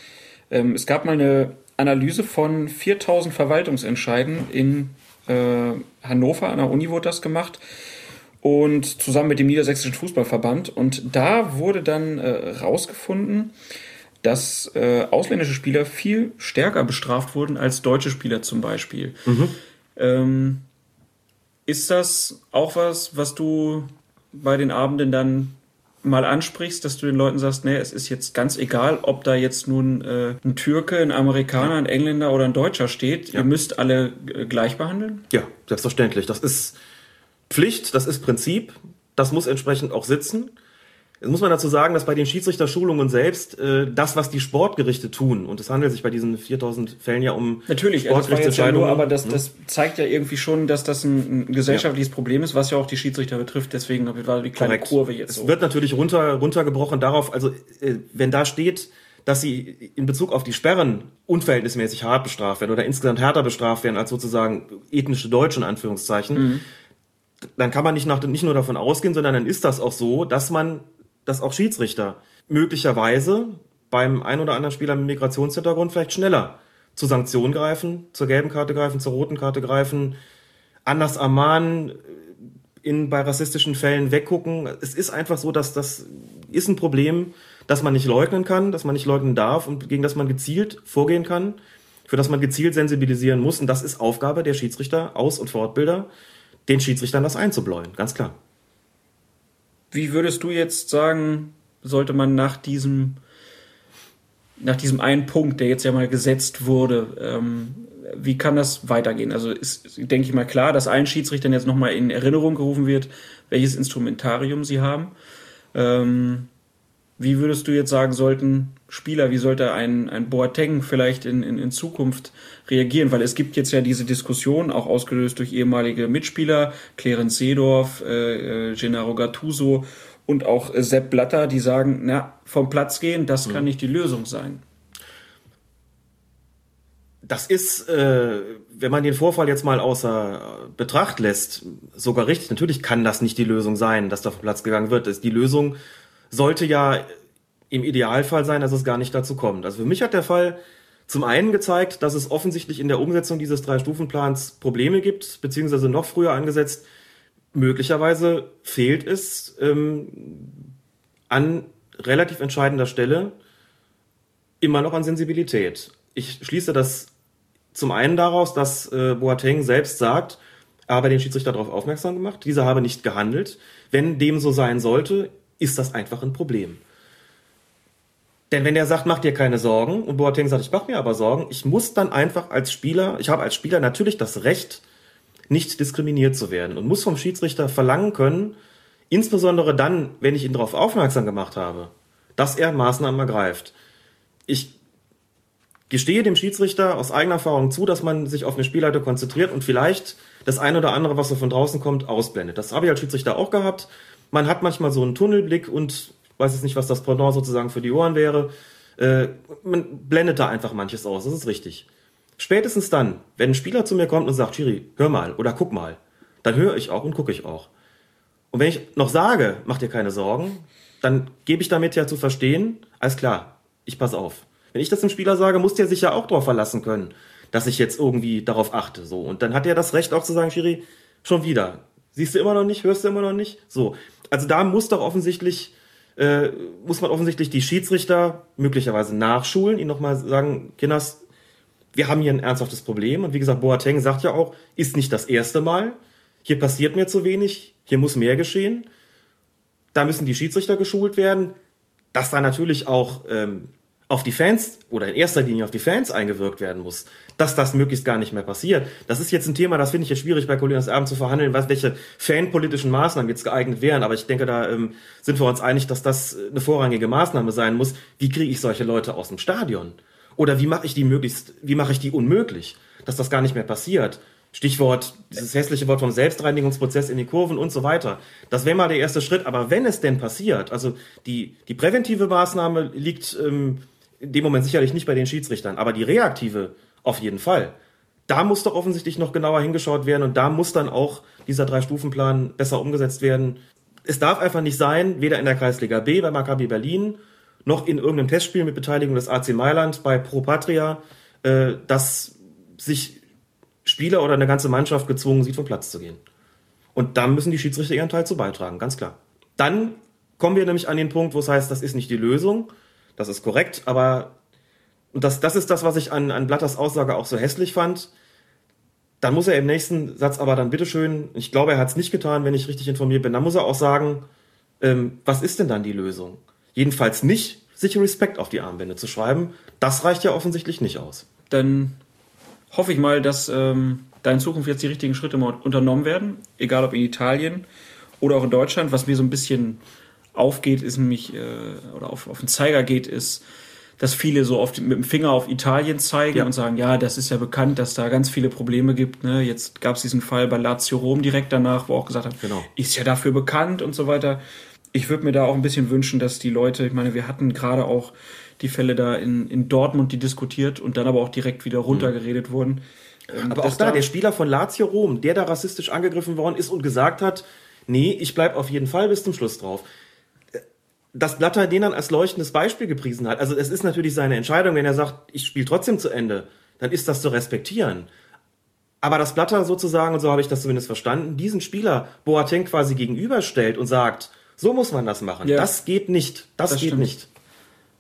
Ähm, es gab mal eine Analyse von 4000 Verwaltungsentscheiden in äh, Hannover, an der Uni wurde das gemacht und zusammen mit dem Niedersächsischen Fußballverband. Und da wurde dann äh, rausgefunden, dass äh, ausländische Spieler viel stärker bestraft wurden als deutsche Spieler zum Beispiel. Mhm. Ähm, ist das auch was, was du bei den Abenden dann mal ansprichst, dass du den Leuten sagst, nee, es ist jetzt ganz egal, ob da jetzt nun äh, ein Türke, ein Amerikaner, ein Engländer oder ein Deutscher steht. Ja. Ihr müsst alle äh, gleich behandeln? Ja, selbstverständlich. Das ist Pflicht, das ist Prinzip, das muss entsprechend auch sitzen. Jetzt muss man dazu sagen, dass bei den Schiedsrichterschulungen selbst äh, das, was die Sportgerichte tun, und es handelt sich bei diesen 4000 Fällen ja um Natürlich, Sportgerichtsentscheidungen. Ja aber das, das zeigt ja irgendwie schon, dass das ein, ein gesellschaftliches ja. Problem ist, was ja auch die Schiedsrichter betrifft. Deswegen war die kleine Korrekt. Kurve jetzt so. Es wird natürlich runter, runtergebrochen darauf, also äh, wenn da steht, dass sie in Bezug auf die Sperren unverhältnismäßig hart bestraft werden oder insgesamt härter bestraft werden als sozusagen ethnische Deutsche in Anführungszeichen, mhm. dann kann man nicht, nach, nicht nur davon ausgehen, sondern dann ist das auch so, dass man dass auch Schiedsrichter möglicherweise beim ein oder anderen Spieler mit Migrationshintergrund vielleicht schneller zu Sanktionen greifen, zur gelben Karte greifen, zur roten Karte greifen, anders ermahnen, in, bei rassistischen Fällen weggucken. Es ist einfach so, dass das ist ein Problem, das man nicht leugnen kann, das man nicht leugnen darf und gegen das man gezielt vorgehen kann, für das man gezielt sensibilisieren muss. Und das ist Aufgabe der Schiedsrichter, Aus- und Fortbilder, den Schiedsrichtern das einzubläuen, ganz klar. Wie würdest du jetzt sagen, sollte man nach diesem, nach diesem einen Punkt, der jetzt ja mal gesetzt wurde, ähm, wie kann das weitergehen? Also ist, denke ich mal, klar, dass allen Schiedsrichtern jetzt nochmal in Erinnerung gerufen wird, welches Instrumentarium sie haben. Ähm, wie würdest du jetzt sagen, sollten Spieler, wie sollte ein, ein Boateng vielleicht in, in, in Zukunft reagieren? Weil es gibt jetzt ja diese Diskussion, auch ausgelöst durch ehemalige Mitspieler, Clarence Seedorf, äh, äh, Gennaro Gattuso und auch äh, Sepp Blatter, die sagen, na, vom Platz gehen, das kann mhm. nicht die Lösung sein. Das ist, äh, wenn man den Vorfall jetzt mal außer Betracht lässt, sogar richtig. Natürlich kann das nicht die Lösung sein, dass da vom Platz gegangen wird. Das ist die Lösung sollte ja im Idealfall sein, dass es gar nicht dazu kommt. Also für mich hat der Fall zum einen gezeigt, dass es offensichtlich in der Umsetzung dieses Drei-Stufen-Plans Probleme gibt, beziehungsweise noch früher angesetzt. Möglicherweise fehlt es ähm, an relativ entscheidender Stelle immer noch an Sensibilität. Ich schließe das zum einen daraus, dass äh, Boateng selbst sagt, er habe den Schiedsrichter darauf aufmerksam gemacht, dieser habe nicht gehandelt. Wenn dem so sein sollte, ist das einfach ein Problem. Denn wenn er sagt, mach dir keine Sorgen und Boateng sagt, ich mach mir aber Sorgen, ich muss dann einfach als Spieler, ich habe als Spieler natürlich das Recht, nicht diskriminiert zu werden und muss vom Schiedsrichter verlangen können, insbesondere dann, wenn ich ihn darauf aufmerksam gemacht habe, dass er Maßnahmen ergreift. Ich gestehe dem Schiedsrichter aus eigener Erfahrung zu, dass man sich auf eine Spielleiter konzentriert und vielleicht das eine oder andere, was so von draußen kommt, ausblendet. Das habe ich als Schiedsrichter auch gehabt man hat manchmal so einen Tunnelblick und weiß jetzt nicht, was das Pendant sozusagen für die Ohren wäre. Äh, man blendet da einfach manches aus, das ist richtig. Spätestens dann, wenn ein Spieler zu mir kommt und sagt, Chiri, hör mal oder guck mal, dann höre ich auch und gucke ich auch. Und wenn ich noch sage, mach dir keine Sorgen, dann gebe ich damit ja zu verstehen, alles klar, ich pass auf. Wenn ich das dem Spieler sage, muss der sich ja auch darauf verlassen können, dass ich jetzt irgendwie darauf achte. So. Und dann hat er das Recht auch zu sagen, Schiri, schon wieder. Siehst du immer noch nicht, hörst du immer noch nicht? So. Also da muss doch offensichtlich, äh, muss man offensichtlich die Schiedsrichter möglicherweise nachschulen, ihnen nochmal sagen, Kinders, wir haben hier ein ernsthaftes Problem. Und wie gesagt, Boateng sagt ja auch, ist nicht das erste Mal. Hier passiert mir zu wenig, hier muss mehr geschehen. Da müssen die Schiedsrichter geschult werden. Dass da natürlich auch ähm, auf die Fans oder in erster Linie auf die Fans eingewirkt werden muss, dass das möglichst gar nicht mehr passiert. Das ist jetzt ein Thema, das finde ich jetzt schwierig bei Colinas Abend zu verhandeln, was, welche fanpolitischen Maßnahmen jetzt geeignet wären. Aber ich denke, da ähm, sind wir uns einig, dass das eine vorrangige Maßnahme sein muss. Wie kriege ich solche Leute aus dem Stadion? Oder wie mache ich die möglichst, wie mache ich die unmöglich, dass das gar nicht mehr passiert? Stichwort, dieses hässliche Wort vom Selbstreinigungsprozess in die Kurven und so weiter. Das wäre mal der erste Schritt. Aber wenn es denn passiert, also die, die präventive Maßnahme liegt ähm, in dem Moment sicherlich nicht bei den Schiedsrichtern, aber die reaktive auf jeden Fall. Da muss doch offensichtlich noch genauer hingeschaut werden und da muss dann auch dieser Drei-Stufen-Plan besser umgesetzt werden. Es darf einfach nicht sein, weder in der Kreisliga B bei Maccabi Berlin noch in irgendeinem Testspiel mit Beteiligung des AC Mailand bei Pro Patria, äh, dass sich Spieler oder eine ganze Mannschaft gezwungen sieht, vom Platz zu gehen. Und da müssen die Schiedsrichter ihren Teil zu beitragen, ganz klar. Dann kommen wir nämlich an den Punkt, wo es heißt, das ist nicht die Lösung, das ist korrekt, aber und das, das ist das, was ich an, an Blatters Aussage auch so hässlich fand. Dann muss er im nächsten Satz aber dann bitteschön, ich glaube, er hat es nicht getan, wenn ich richtig informiert bin, dann muss er auch sagen, ähm, was ist denn dann die Lösung? Jedenfalls nicht, sich Respekt auf die Armbände zu schreiben. Das reicht ja offensichtlich nicht aus. Dann hoffe ich mal, dass ähm, da in Zukunft jetzt die richtigen Schritte unternommen werden, egal ob in Italien oder auch in Deutschland. Was mir so ein bisschen aufgeht, ist nämlich, äh, oder auf, auf den Zeiger geht, ist, dass viele so oft mit dem Finger auf Italien zeigen ja. und sagen, ja, das ist ja bekannt, dass da ganz viele Probleme gibt. Ne? Jetzt gab es diesen Fall bei Lazio Rom direkt danach, wo auch gesagt hat, genau. ist ja dafür bekannt und so weiter. Ich würde mir da auch ein bisschen wünschen, dass die Leute, ich meine, wir hatten gerade auch die Fälle da in, in Dortmund, die diskutiert und dann aber auch direkt wieder runtergeredet mhm. wurden. Ähm, aber auch da, der Spieler von Lazio Rom, der da rassistisch angegriffen worden ist und gesagt hat, nee, ich bleib auf jeden Fall bis zum Schluss drauf dass Blatter den dann als leuchtendes Beispiel gepriesen hat. Also es ist natürlich seine Entscheidung, wenn er sagt, ich spiele trotzdem zu Ende, dann ist das zu respektieren. Aber dass Blatter sozusagen, und so habe ich das zumindest verstanden, diesen Spieler Boateng quasi gegenüberstellt und sagt, so muss man das machen. Ja. Das geht nicht. Das, das geht stimmt. nicht.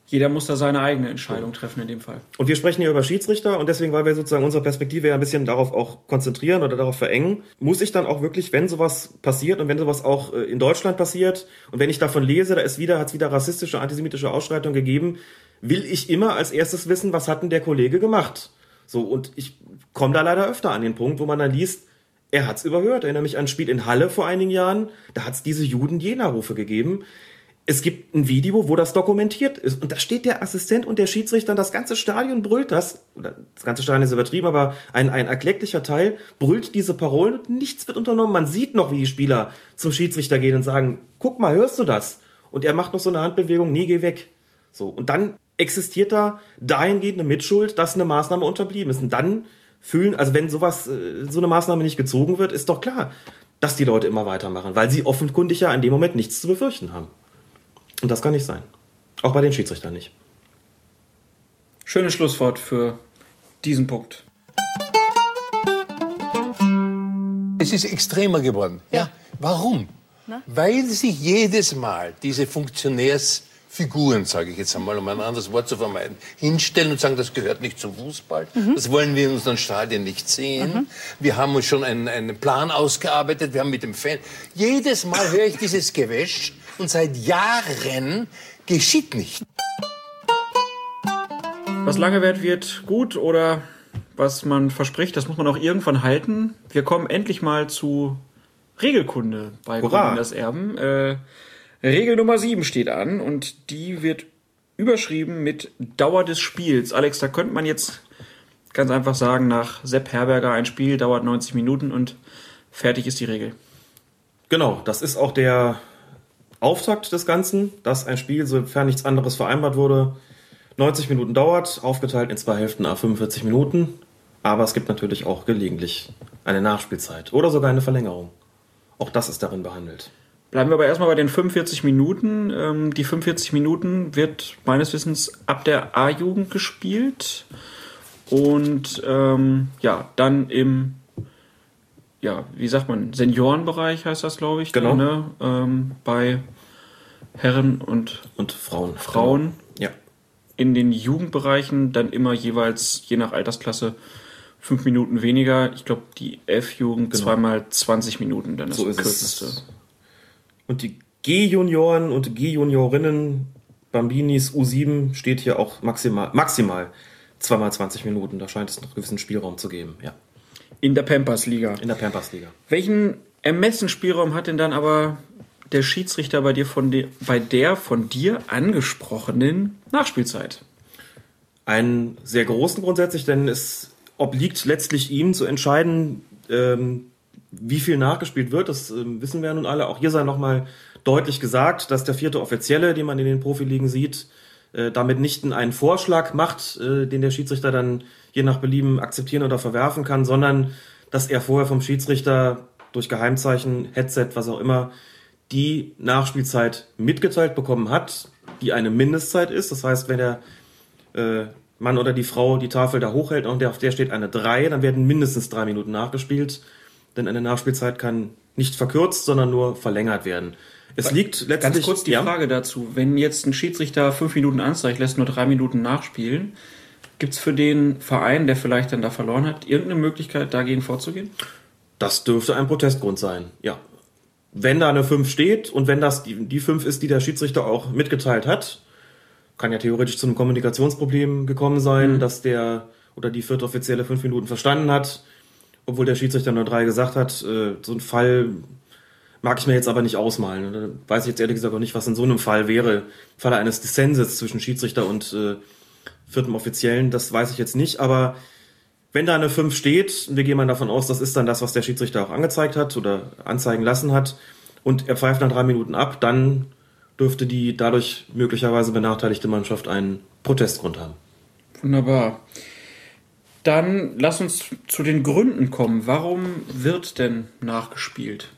Jeder muss da seine eigene Entscheidung treffen in dem Fall. Und wir sprechen hier über Schiedsrichter und deswegen, weil wir sozusagen unsere Perspektive ja ein bisschen darauf auch konzentrieren oder darauf verengen, muss ich dann auch wirklich, wenn sowas passiert und wenn sowas auch äh, in Deutschland passiert und wenn ich davon lese, da ist wieder, hat es wieder rassistische, antisemitische Ausschreitungen gegeben, will ich immer als erstes wissen, was hat denn der Kollege gemacht? So, und ich komme da leider öfter an den Punkt, wo man dann liest, er hat's überhört. Ich erinnere mich an ein Spiel in Halle vor einigen Jahren, da hat's diese Juden-Jena-Rufe gegeben es gibt ein Video, wo das dokumentiert ist. Und da steht der Assistent und der Schiedsrichter, das ganze Stadion brüllt das, oder das ganze Stadion ist übertrieben, aber ein, ein erklecklicher Teil brüllt diese Parolen und nichts wird unternommen. Man sieht noch, wie die Spieler zum Schiedsrichter gehen und sagen, guck mal, hörst du das? Und er macht noch so eine Handbewegung, nee, geh weg. So. Und dann existiert da dahingehend eine Mitschuld, dass eine Maßnahme unterblieben ist. Und dann fühlen, also wenn sowas, äh, so eine Maßnahme nicht gezogen wird, ist doch klar, dass die Leute immer weitermachen, weil sie offenkundig ja in dem Moment nichts zu befürchten haben. Und das kann nicht sein. Auch bei den Schiedsrichtern nicht. Schönes Schlusswort für diesen Punkt. Es ist extremer geworden. Ja. Warum? Na? Weil sich jedes Mal diese Funktionärsfiguren, sage ich jetzt einmal, um ein anderes Wort zu vermeiden, hinstellen und sagen, das gehört nicht zum Fußball, mhm. das wollen wir in unseren Stadien nicht sehen. Mhm. Wir haben uns schon einen, einen Plan ausgearbeitet, wir haben mit dem Fan. Jedes Mal höre ich dieses Gewäsch und seit Jahren geschieht nicht. Was lange währt, wird gut oder was man verspricht, das muss man auch irgendwann halten. Wir kommen endlich mal zu Regelkunde bei das Erben. Äh, Regel Nummer 7 steht an und die wird überschrieben mit Dauer des Spiels. Alex, da könnte man jetzt ganz einfach sagen, nach Sepp Herberger ein Spiel dauert 90 Minuten und fertig ist die Regel. Genau, das ist auch der Auftakt des Ganzen, dass ein Spiel, sofern nichts anderes vereinbart wurde, 90 Minuten dauert, aufgeteilt in zwei Hälften a 45 Minuten. Aber es gibt natürlich auch gelegentlich eine Nachspielzeit oder sogar eine Verlängerung. Auch das ist darin behandelt. Bleiben wir aber erstmal bei den 45 Minuten. Ähm, die 45 Minuten wird meines Wissens ab der A-Jugend gespielt. Und ähm, ja, dann im, ja, wie sagt man, Seniorenbereich heißt das, glaube ich. Genau. Ne? Ähm, bei Herren und, Und Frauen. Frauen. Ja. In den Jugendbereichen dann immer jeweils, je nach Altersklasse, fünf Minuten weniger. Ich glaube, die F-Jugend zweimal 20 Minuten, dann das Genau. So ist kürzeste. es. Und die G-Junioren und G-Juniorinnen, Bambinis U7 steht hier auch maximal, maximal zweimal 20 Minuten. Da scheint es noch gewissen Spielraum zu geben, ja. In der Pampers-Liga. In der Pampers-Liga. Welchen Ermessensspielraum hat denn dann aber der Schiedsrichter bei dir von de, bei der von dir angesprochenen Nachspielzeit? Einen sehr großen grundsätzlich, denn es obliegt letztlich ihm zu entscheiden, ähm, wie viel nachgespielt wird. Das ähm, wissen wir ja nun alle. Auch hier sei nochmal deutlich gesagt, dass der vierte Offizielle, den man in den Profiligen sieht, äh, damit nicht einen Vorschlag macht, äh, den der Schiedsrichter dann je nach Belieben akzeptieren oder verwerfen kann, sondern dass er vorher vom Schiedsrichter durch Geheimzeichen, Headset, was auch immer, die Nachspielzeit mitgeteilt bekommen hat, die eine Mindestzeit ist. Das heißt, wenn der äh, Mann oder die Frau die Tafel da hochhält und auf der steht eine 3, dann werden mindestens drei Minuten nachgespielt. Denn eine Nachspielzeit kann nicht verkürzt, sondern nur verlängert werden. Es liegt letztlich. Ganz kurz die ja, Frage dazu. Wenn jetzt ein Schiedsrichter fünf Minuten anzeigt, lässt nur drei Minuten nachspielen, gibt es für den Verein, der vielleicht dann da verloren hat, irgendeine Möglichkeit, dagegen vorzugehen? Das dürfte ein Protestgrund sein, ja. Wenn da eine 5 steht und wenn das die, die 5 ist, die der Schiedsrichter auch mitgeteilt hat, kann ja theoretisch zu einem Kommunikationsproblem gekommen sein, dass der oder die vierte Offizielle fünf Minuten verstanden hat, obwohl der Schiedsrichter nur drei gesagt hat. Äh, so ein Fall mag ich mir jetzt aber nicht ausmalen. Da weiß ich jetzt ehrlich gesagt auch nicht, was in so einem Fall wäre. Falle eines Dissenses zwischen Schiedsrichter und äh, viertem Offiziellen, das weiß ich jetzt nicht, aber wenn da eine 5 steht, wir gehen mal davon aus, das ist dann das, was der Schiedsrichter auch angezeigt hat oder anzeigen lassen hat, und er pfeift nach drei Minuten ab, dann dürfte die dadurch möglicherweise benachteiligte Mannschaft einen Protestgrund haben. Wunderbar. Dann lass uns zu den Gründen kommen. Warum wird denn nachgespielt?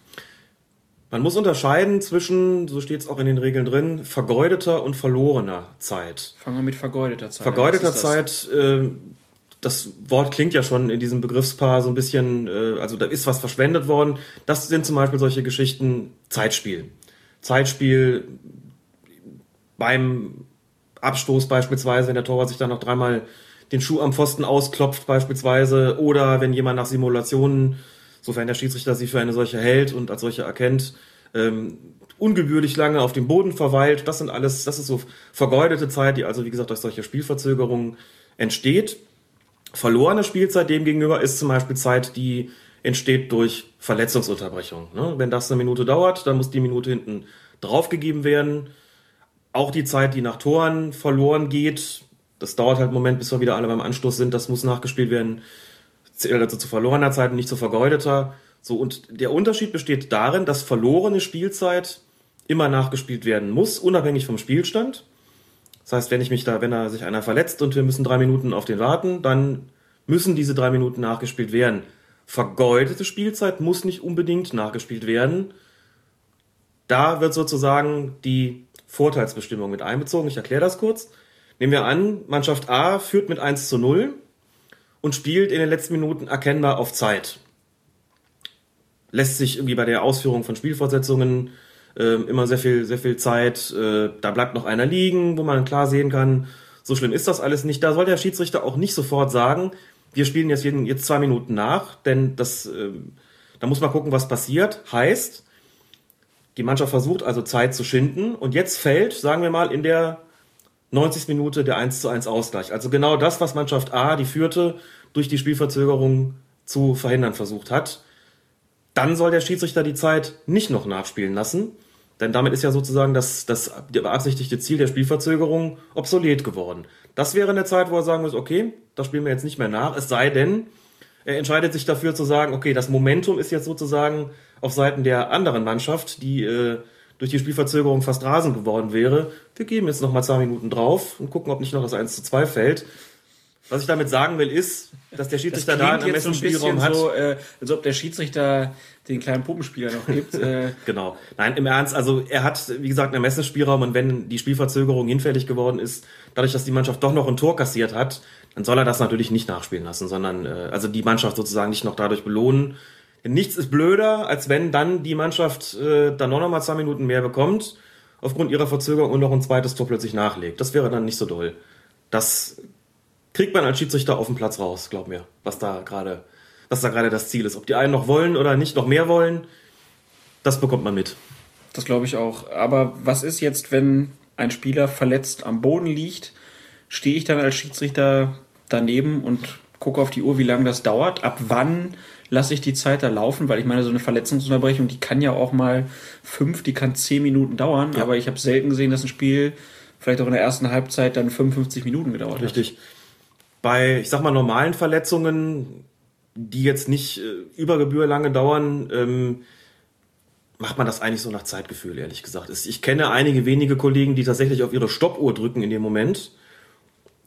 Man muss unterscheiden zwischen, so steht es auch in den Regeln drin, vergeudeter und verlorener Zeit. Fangen wir mit vergeudeter Zeit. an. Vergeudeter? Zeit, äh, das Wort klingt ja schon in diesem Begriffspaar so ein bisschen, äh, also da ist was verschwendet worden. Das sind zum Beispiel solche Geschichten Zeitspiel. Zeitspiel beim Abstoß beispielsweise, wenn der Torwart sich dann noch dreimal den Schuh am Pfosten ausklopft beispielsweise oder wenn jemand nach Simulationen, sofern der Schiedsrichter sie für eine solche hält und als solche erkennt, ähm, ungebührlich lange auf dem Boden verweilt. Das sind alles, das ist so vergeudete Zeit, die also wie gesagt durch solche Spielverzögerungen entsteht. Verlorene Spielzeit demgegenüber ist zum Beispiel Zeit, die entsteht durch Verletzungsunterbrechung. Ne? Wenn das eine Minute dauert, dann muss die Minute hinten draufgegeben werden. Auch die Zeit, die nach Toren verloren geht, das dauert halt einen Moment, bis wir wieder alle beim Anstoß sind, das muss nachgespielt werden. Zählt also zu verlorener Zeit und nicht zu vergeudeter. So, und der Unterschied besteht darin, dass verlorene Spielzeit immer nachgespielt werden muss, unabhängig vom Spielstand. Das heißt, wenn ich mich da, wenn da sich einer verletzt und wir müssen drei Minuten auf den warten, dann müssen diese drei Minuten nachgespielt werden. Vergeudete Spielzeit muss nicht unbedingt nachgespielt werden. Da wird sozusagen die Vorteilsbestimmung mit einbezogen. Ich erkläre das kurz. Nehmen wir an, Mannschaft A führt mit 1 zu 0 und spielt in den letzten Minuten erkennbar auf Zeit. Lässt sich irgendwie bei der Ausführung von Spielfortsetzungen äh, immer sehr viel, sehr viel Zeit, äh, da bleibt noch einer liegen, wo man klar sehen kann, so schlimm ist das alles nicht. Da soll der Schiedsrichter auch nicht sofort sagen, wir spielen jetzt, jeden, jetzt zwei Minuten nach, denn das, äh, da muss man gucken, was passiert. Heißt, die Mannschaft versucht also Zeit zu schinden und jetzt fällt, sagen wir mal, in der 90. Minute der 1 zu 1 Ausgleich. Also genau das, was Mannschaft A, die führte, durch die Spielverzögerung zu verhindern versucht hat. Dann soll der Schiedsrichter die Zeit nicht noch nachspielen lassen, denn damit ist ja sozusagen das, das beabsichtigte Ziel der Spielverzögerung obsolet geworden. Das wäre eine Zeit, wo er sagen muss, okay, das spielen wir jetzt nicht mehr nach, es sei denn, er entscheidet sich dafür zu sagen, okay, das Momentum ist jetzt sozusagen auf Seiten der anderen Mannschaft, die äh, durch die Spielverzögerung fast rasend geworden wäre. Wir geben jetzt noch mal zwei Minuten drauf und gucken, ob nicht noch das 1 zu 2 fällt. Was ich damit sagen will, ist, dass der Schiedsrichter da einen jetzt so hat. so, äh, als ob der Schiedsrichter den kleinen Puppenspieler noch gibt. äh, Genau. Nein, im Ernst, also er hat, wie gesagt, einen Ermessensspielraum und wenn die Spielverzögerung hinfällig geworden ist, dadurch, dass die Mannschaft doch noch ein Tor kassiert hat, dann soll er das natürlich nicht nachspielen lassen, sondern äh, also die Mannschaft sozusagen nicht noch dadurch belohnen. Denn nichts ist blöder, als wenn dann die Mannschaft äh, dann noch mal zwei Minuten mehr bekommt, aufgrund ihrer Verzögerung und noch ein zweites Tor plötzlich nachlegt. Das wäre dann nicht so doll. Das kriegt man als Schiedsrichter auf dem Platz raus, glaub mir, was da gerade, was da gerade das Ziel ist. Ob die einen noch wollen oder nicht noch mehr wollen, das bekommt man mit. Das glaube ich auch. Aber was ist jetzt, wenn ein Spieler verletzt am Boden liegt? Stehe ich dann als Schiedsrichter daneben und gucke auf die Uhr, wie lange das dauert? Ab wann lasse ich die Zeit da laufen? Weil ich meine, so eine Verletzungsunterbrechung, die kann ja auch mal fünf, die kann zehn Minuten dauern. Ja. Aber ich habe selten gesehen, dass ein Spiel vielleicht auch in der ersten Halbzeit dann 55 Minuten gedauert hat. Richtig. Bei, ich sag mal, normalen Verletzungen, die jetzt nicht äh, über Gebühr lange dauern, ähm, macht man das eigentlich so nach Zeitgefühl, ehrlich gesagt. Es- Ich kenne einige wenige Kollegen, die tatsächlich auf ihre Stoppuhr drücken in dem Moment,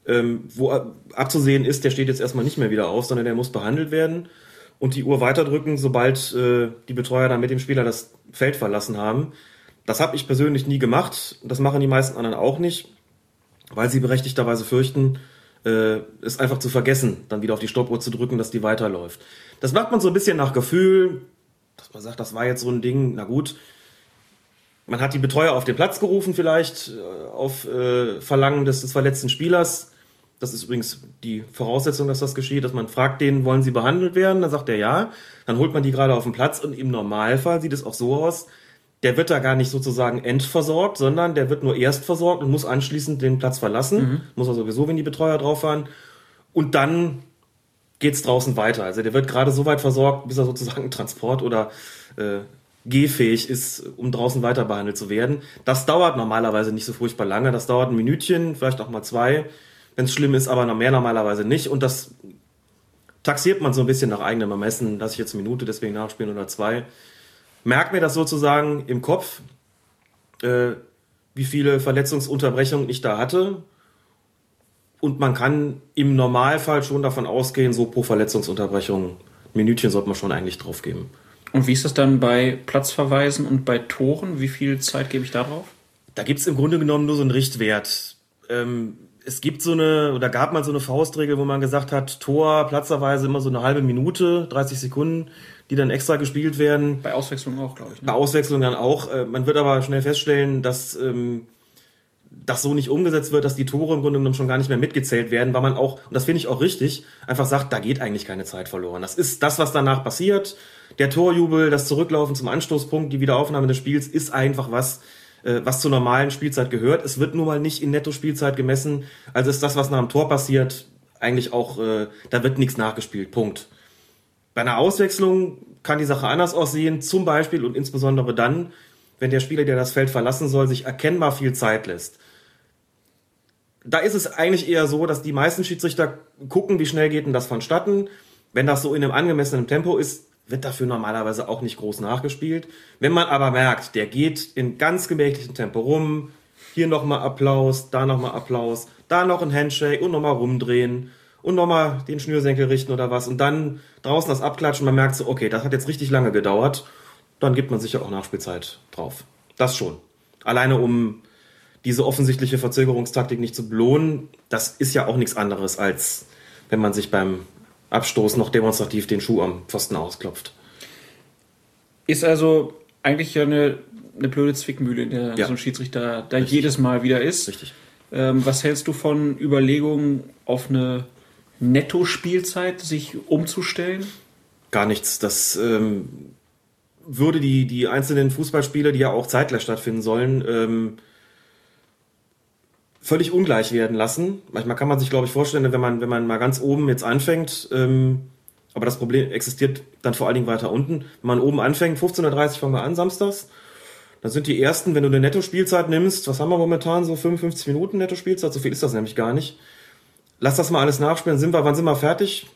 ähm, wo ab- abzusehen ist, der steht jetzt erstmal nicht mehr wieder auf, sondern der muss behandelt werden und die Uhr weiterdrücken, sobald äh, die Betreuer dann mit dem Spieler das Feld verlassen haben. Das habe ich persönlich nie gemacht. Das machen die meisten anderen auch nicht, weil sie berechtigterweise fürchten, äh, es einfach zu vergessen, dann wieder auf die Stoppuhr zu drücken, dass die weiterläuft. Das macht man so ein bisschen nach Gefühl, dass man sagt, das war jetzt so ein Ding, na gut. Man hat die Betreuer auf den Platz gerufen vielleicht, äh, auf äh, Verlangen des, des verletzten Spielers. Das ist übrigens die Voraussetzung, dass das geschieht, dass man fragt den, wollen sie behandelt werden? Dann sagt er ja. Dann holt man die gerade auf den Platz und im Normalfall sieht es auch so aus, der wird da gar nicht sozusagen endversorgt, sondern der wird nur erst versorgt und muss anschließend den Platz verlassen. Muss er sowieso, wenn die Betreuer drauf fahren. Und dann geht's draußen weiter. Also der wird gerade so weit versorgt, bis er sozusagen Transport oder äh, gehfähig ist, um draußen weiter behandelt zu werden. Das dauert normalerweise nicht so furchtbar lange. Das dauert ein Minütchen, vielleicht auch mal zwei, wenn es schlimm ist, aber noch mehr normalerweise nicht. Und das taxiert man so ein bisschen nach eigenem Ermessen. Lass ich jetzt eine Minute deswegen nachspielen oder zwei. Merkt mir das sozusagen im Kopf, äh, wie viele Verletzungsunterbrechungen ich da hatte. Und man kann im Normalfall schon davon ausgehen, so pro Verletzungsunterbrechung, ein Minütchen sollte man schon eigentlich drauf geben. Und wie ist das dann bei Platzverweisen und bei Toren? Wie viel Zeit gebe ich da drauf? Da gibt's im Grunde genommen nur so einen Richtwert. Ähm, es gibt so eine, oder gab mal so eine Faustregel, wo man gesagt hat, Tor, platzerweise immer so eine halbe Minute, 30 Sekunden, die dann extra gespielt werden. Bei Auswechslung auch, glaube ich. Ne? Bei Auswechslung dann auch. Äh, Man wird aber schnell feststellen, dass ähm, das so nicht umgesetzt wird, dass die Tore im Grunde genommen schon gar nicht mehr mitgezählt werden, weil man auch, und das finde ich auch richtig, einfach sagt, da geht eigentlich keine Zeit verloren. Das ist das, was danach passiert. Der Torjubel, das Zurücklaufen zum Anstoßpunkt, die Wiederaufnahme des Spiels ist einfach was, äh, was zur normalen Spielzeit gehört. Es wird nun mal nicht in Netto-Spielzeit gemessen. Also ist das, was nach dem Tor passiert, eigentlich auch, äh, da wird nichts nachgespielt. Punkt. Bei einer Auswechslung kann die Sache anders aussehen, zum Beispiel und insbesondere dann, wenn der Spieler, der das Feld verlassen soll, sich erkennbar viel Zeit lässt. Da ist es eigentlich eher so, dass die meisten Schiedsrichter gucken, wie schnell geht denn das vonstatten. Wenn das so in einem angemessenen Tempo ist, wird dafür normalerweise auch nicht groß nachgespielt. Wenn man aber merkt, der geht in ganz gemächlichem Tempo rum, hier nochmal Applaus, da nochmal Applaus, da noch ein Handshake und nochmal rumdrehen und nochmal den Schnürsenkel richten oder was und dann draußen das abklatschen, man merkt so, okay, das hat jetzt richtig lange gedauert, dann gibt man sicher auch Nachspielzeit drauf. Das schon. Alleine um diese offensichtliche Verzögerungstaktik nicht zu belohnen, das ist ja auch nichts anderes, als wenn man sich beim Abstoß noch demonstrativ den Schuh am Pfosten ausklopft. Ist also eigentlich ja eine, eine blöde Zwickmühle, in der Ja. so ein Schiedsrichter da jedes Mal wieder ist. Richtig. Ähm, was hältst du von Überlegungen, auf eine Netto-Spielzeit sich umzustellen? Gar nichts. Das ähm, würde die, die einzelnen Fußballspiele, die ja auch zeitgleich stattfinden sollen, ähm, völlig ungleich werden lassen. Manchmal kann man sich, glaube ich, vorstellen, wenn man, wenn man mal ganz oben jetzt anfängt, ähm, aber das Problem existiert dann vor allen Dingen weiter unten. Wenn man oben anfängt, 15.30 Uhr fangen wir an, samstags. Dann sind die ersten, wenn du eine Netto-Spielzeit nimmst, was haben wir momentan, so 55 Minuten Netto-Spielzeit, so viel ist das nämlich gar nicht. Lass das mal alles nachspielen. Sind wir, wann sind wir fertig?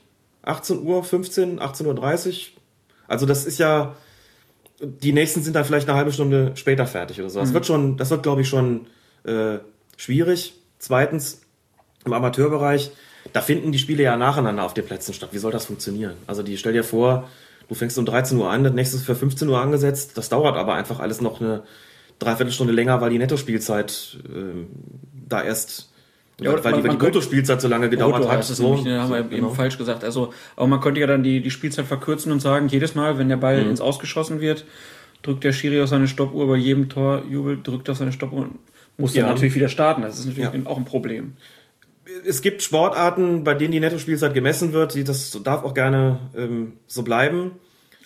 18 Uhr, 15, 18.30 Uhr? Also das ist ja, die nächsten sind dann vielleicht eine halbe Stunde später fertig oder so. Das wird schon, das wird, glaube ich, schon äh, schwierig. Zweitens, im Amateurbereich da finden die Spiele ja nacheinander auf den Plätzen statt. Wie soll das funktionieren? Also die stell dir vor, du fängst um 13 Uhr an, das nächste ist für 15 Uhr angesetzt. Das dauert aber einfach alles noch eine Dreiviertelstunde länger, weil die Nettospielzeit äh, da erst Ja, weil, weil man- die, die Bruttospielzeit so lange gedauert Brutto hat. es So, nämlich, ne, haben wir genau. eben falsch gesagt. Also, aber man könnte ja dann die, die Spielzeit verkürzen und sagen, jedes Mal, wenn der Ball Mhm. ins Ausgeschossen wird, drückt der Schiri auf seine Stoppuhr, bei jedem Torjubel drückt auf seine Stoppuhr und muss dann Ja. natürlich wieder starten. Das ist natürlich Ja. auch ein Problem. es gibt Sportarten, bei denen die Nettospielzeit gemessen wird. Die, das darf auch gerne ähm, so bleiben.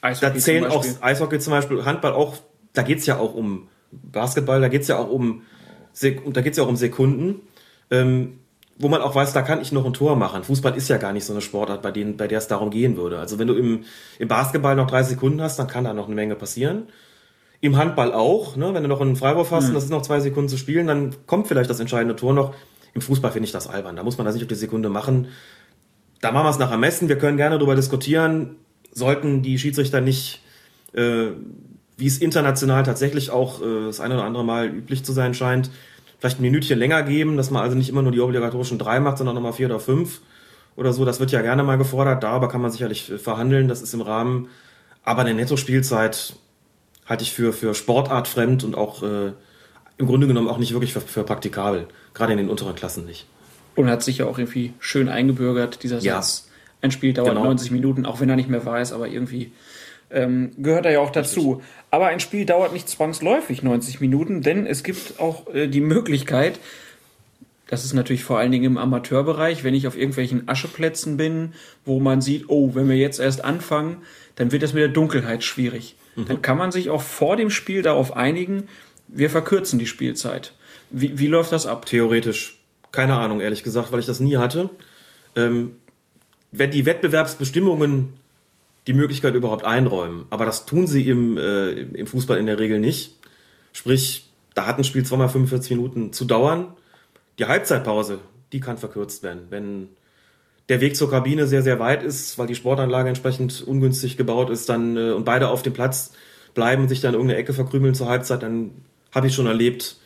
Eishockey Da zum zählen auch Beispiel. Eishockey zum Beispiel, Handball auch. Da geht's ja auch um Basketball, da geht's ja auch um da geht's ja auch um Sekunden, ähm, wo man auch weiß, da kann ich noch ein Tor machen. Fußball ist ja gar nicht so eine Sportart, bei denen, bei der es darum gehen würde. Also wenn du im, im Basketball noch drei Sekunden hast, dann kann da noch eine Menge passieren. Im Handball auch, ne? wenn du noch einen Freiwurf hast und das ist noch zwei Sekunden zu spielen, dann kommt vielleicht das entscheidende Tor noch. Im Fußball finde ich das albern. Da muss man das nicht auf die Sekunde machen. Da machen wir es nach Ermessen. Wir können gerne darüber diskutieren. Sollten die Schiedsrichter nicht, äh, wie es international tatsächlich auch äh, das eine oder andere Mal üblich zu sein scheint, vielleicht ein Minütchen länger geben, dass man also nicht immer nur die obligatorischen drei macht, sondern nochmal vier oder fünf oder so. Das wird ja gerne mal gefordert. Darüber kann man sicherlich äh, verhandeln. Das ist im Rahmen. Aber eine Nettospielzeit halte ich für, für sportartfremd und auch äh, im Grunde genommen auch nicht wirklich für, für praktikabel. Gerade in den unteren Klassen nicht. Und hat sich ja auch irgendwie schön eingebürgert, dieser Ja. Satz. Ein Spiel dauert Genau. 90 Minuten, auch wenn er nicht mehr weiß, aber irgendwie ähm, gehört er ja auch dazu. Aber ein Spiel dauert nicht zwangsläufig 90 Minuten, denn es gibt auch äh, die Möglichkeit, das ist natürlich vor allen Dingen im Amateurbereich, wenn ich auf irgendwelchen Ascheplätzen bin, wo man sieht, oh, wenn wir jetzt erst anfangen, dann wird das mit der Dunkelheit schwierig. Dann kann man sich auch vor dem Spiel darauf einigen, wir verkürzen die Spielzeit. Wie, wie läuft das ab? Theoretisch, keine Ahnung, ehrlich gesagt, weil ich das nie hatte. Ähm, wenn die Wettbewerbsbestimmungen die Möglichkeit überhaupt einräumen, aber das tun sie im, äh, im Fußball in der Regel nicht. Sprich, da hat ein Spiel zweimal 45 Minuten zu dauern. Die Halbzeitpause, die kann verkürzt werden. Wenn der Weg zur Kabine sehr, sehr weit ist, weil die Sportanlage entsprechend ungünstig gebaut ist, dann äh, und beide auf dem Platz bleiben und sich dann in irgendeine Ecke verkrümeln zur Halbzeit, dann habe ich schon erlebt,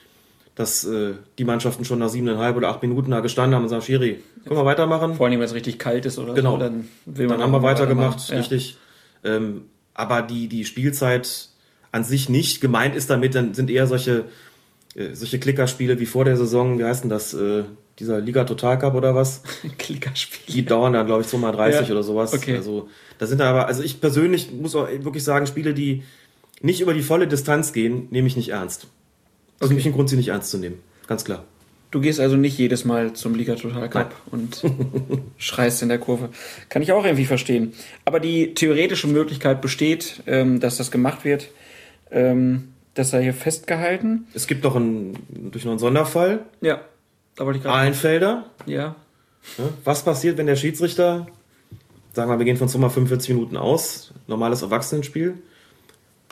dass äh, die Mannschaften schon nach siebeneinhalb oder acht Minuten da gestanden haben und sagen, Schiri, können wir weitermachen? Vor allem, wenn es richtig kalt ist oder Genau. so, dann will man Dann haben wir weitergemacht, Ja. richtig. Ähm, aber die, die Spielzeit an sich nicht. Gemeint ist damit, dann sind eher solche, äh, solche Klickerspiele wie vor der Saison, wie heißt denn das, äh, dieser Liga Total Cup oder was? Klickerspiel. Die dauern dann, glaube ich, 2 mal 30 Ja, oder sowas. okay. Also, da sind aber, also ich persönlich muss auch wirklich sagen, Spiele, die nicht über die volle Distanz gehen, nehme ich nicht ernst. Für mich ein Grund, sie nicht ernst zu nehmen. Ganz klar. Du gehst also nicht jedes Mal zum Liga Total Cup und schreist in der Kurve. Kann ich auch irgendwie verstehen. Aber die theoretische Möglichkeit besteht, ähm, dass das gemacht wird. Ähm, das sei hier festgehalten. Es gibt noch einen, durch noch einen Sonderfall. Ja, da wollte ich gerade. Einfelder. Ja. Ja, Was passiert, wenn der Schiedsrichter, sagen wir, wir gehen von 2 mal 45 Minuten aus, normales Erwachsenenspiel,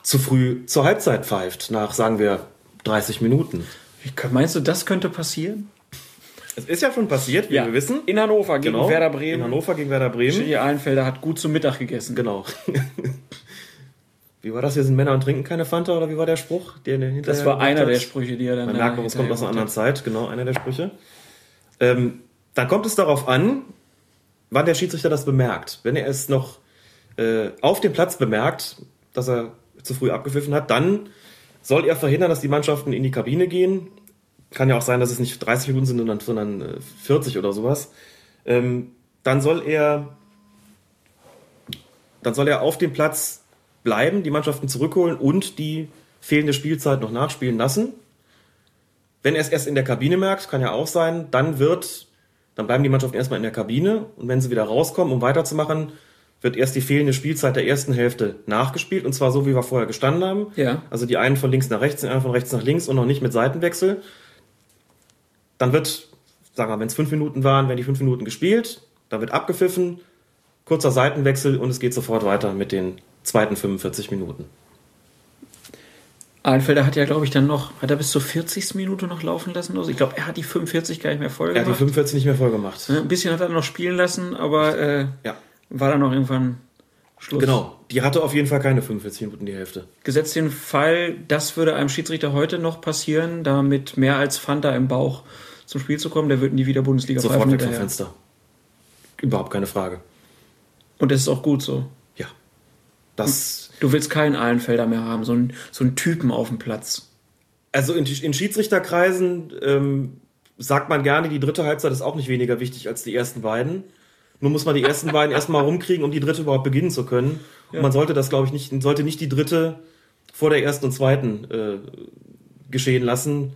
zu früh zur Halbzeit pfeift, nach, sagen wir, 30 Minuten? Meinst du, das könnte passieren? Es ist ja schon passiert, wie wir wissen. In Hannover gegen Genau. Werder Bremen. In Hannover gegen Werder Bremen. Schiri Ahlenfelder hat gut zum Mittag gegessen. Genau. wie war das? Wir sind Männer und trinken keine Fanta, oder wie war der Spruch? Der hinterher Das war einer hat? der Sprüche, die er dann. Man merkt, es kommt aus einer anderen Zeit, genau, einer der Sprüche. Ähm, dann kommt es darauf an, wann der Schiedsrichter das bemerkt. Wenn er es noch äh, auf dem Platz bemerkt, dass er zu früh abgepfiffen hat, dann soll er verhindern, dass die Mannschaften in die Kabine gehen. Kann ja auch sein, dass es nicht 30 Minuten sind, sondern, sondern äh, 40 oder sowas. Ähm, dann soll er dann soll er auf dem Platz bleiben, die Mannschaften zurückholen und die fehlende Spielzeit noch nachspielen lassen. Wenn er es erst in der Kabine merkt, kann ja auch sein, dann wird, dann bleiben die Mannschaften erstmal in der Kabine und wenn sie wieder rauskommen, um weiterzumachen, wird erst die fehlende Spielzeit der ersten Hälfte nachgespielt und zwar so, wie wir vorher gestanden haben. Ja. Also die einen von links nach rechts, die anderen von rechts nach links und noch nicht mit Seitenwechsel. Dann wird, sagen wir, wenn es fünf Minuten waren, werden die fünf Minuten gespielt, dann wird abgepfiffen, kurzer Seitenwechsel und es geht sofort weiter mit den zweiten 45 Minuten. Ahlenfelder hat ja, glaube ich, dann noch, hat er bis zur 40. Minute noch laufen lassen oder so? Ich glaube, er hat die 45 gar nicht mehr voll Er hat die gemacht. 45 nicht mehr voll gemacht. Ein bisschen hat er noch spielen lassen, aber äh, Ja. War dann noch irgendwann Schluss. Genau, die hatte auf jeden Fall keine 45 Minuten die Hälfte. Gesetzt den Fall, das würde einem Schiedsrichter heute noch passieren, da mit mehr als Fanta im Bauch zum Spiel zu kommen, der wird nie wieder Bundesliga Sofort pfeifen weg vom. Fenster. Überhaupt keine Frage. Und das ist auch gut so. Ja. Das. Du willst keinen Ahlenfelder mehr haben, so einen, so einen Typen auf dem Platz. Also in, in Schiedsrichterkreisen ähm, sagt man gerne, die dritte Halbzeit ist auch nicht weniger wichtig als die ersten beiden. Nur muss man die ersten beiden erstmal rumkriegen, um die dritte überhaupt beginnen zu können. Und man sollte das, glaube ich, nicht, sollte nicht die dritte vor der ersten und zweiten äh, geschehen lassen.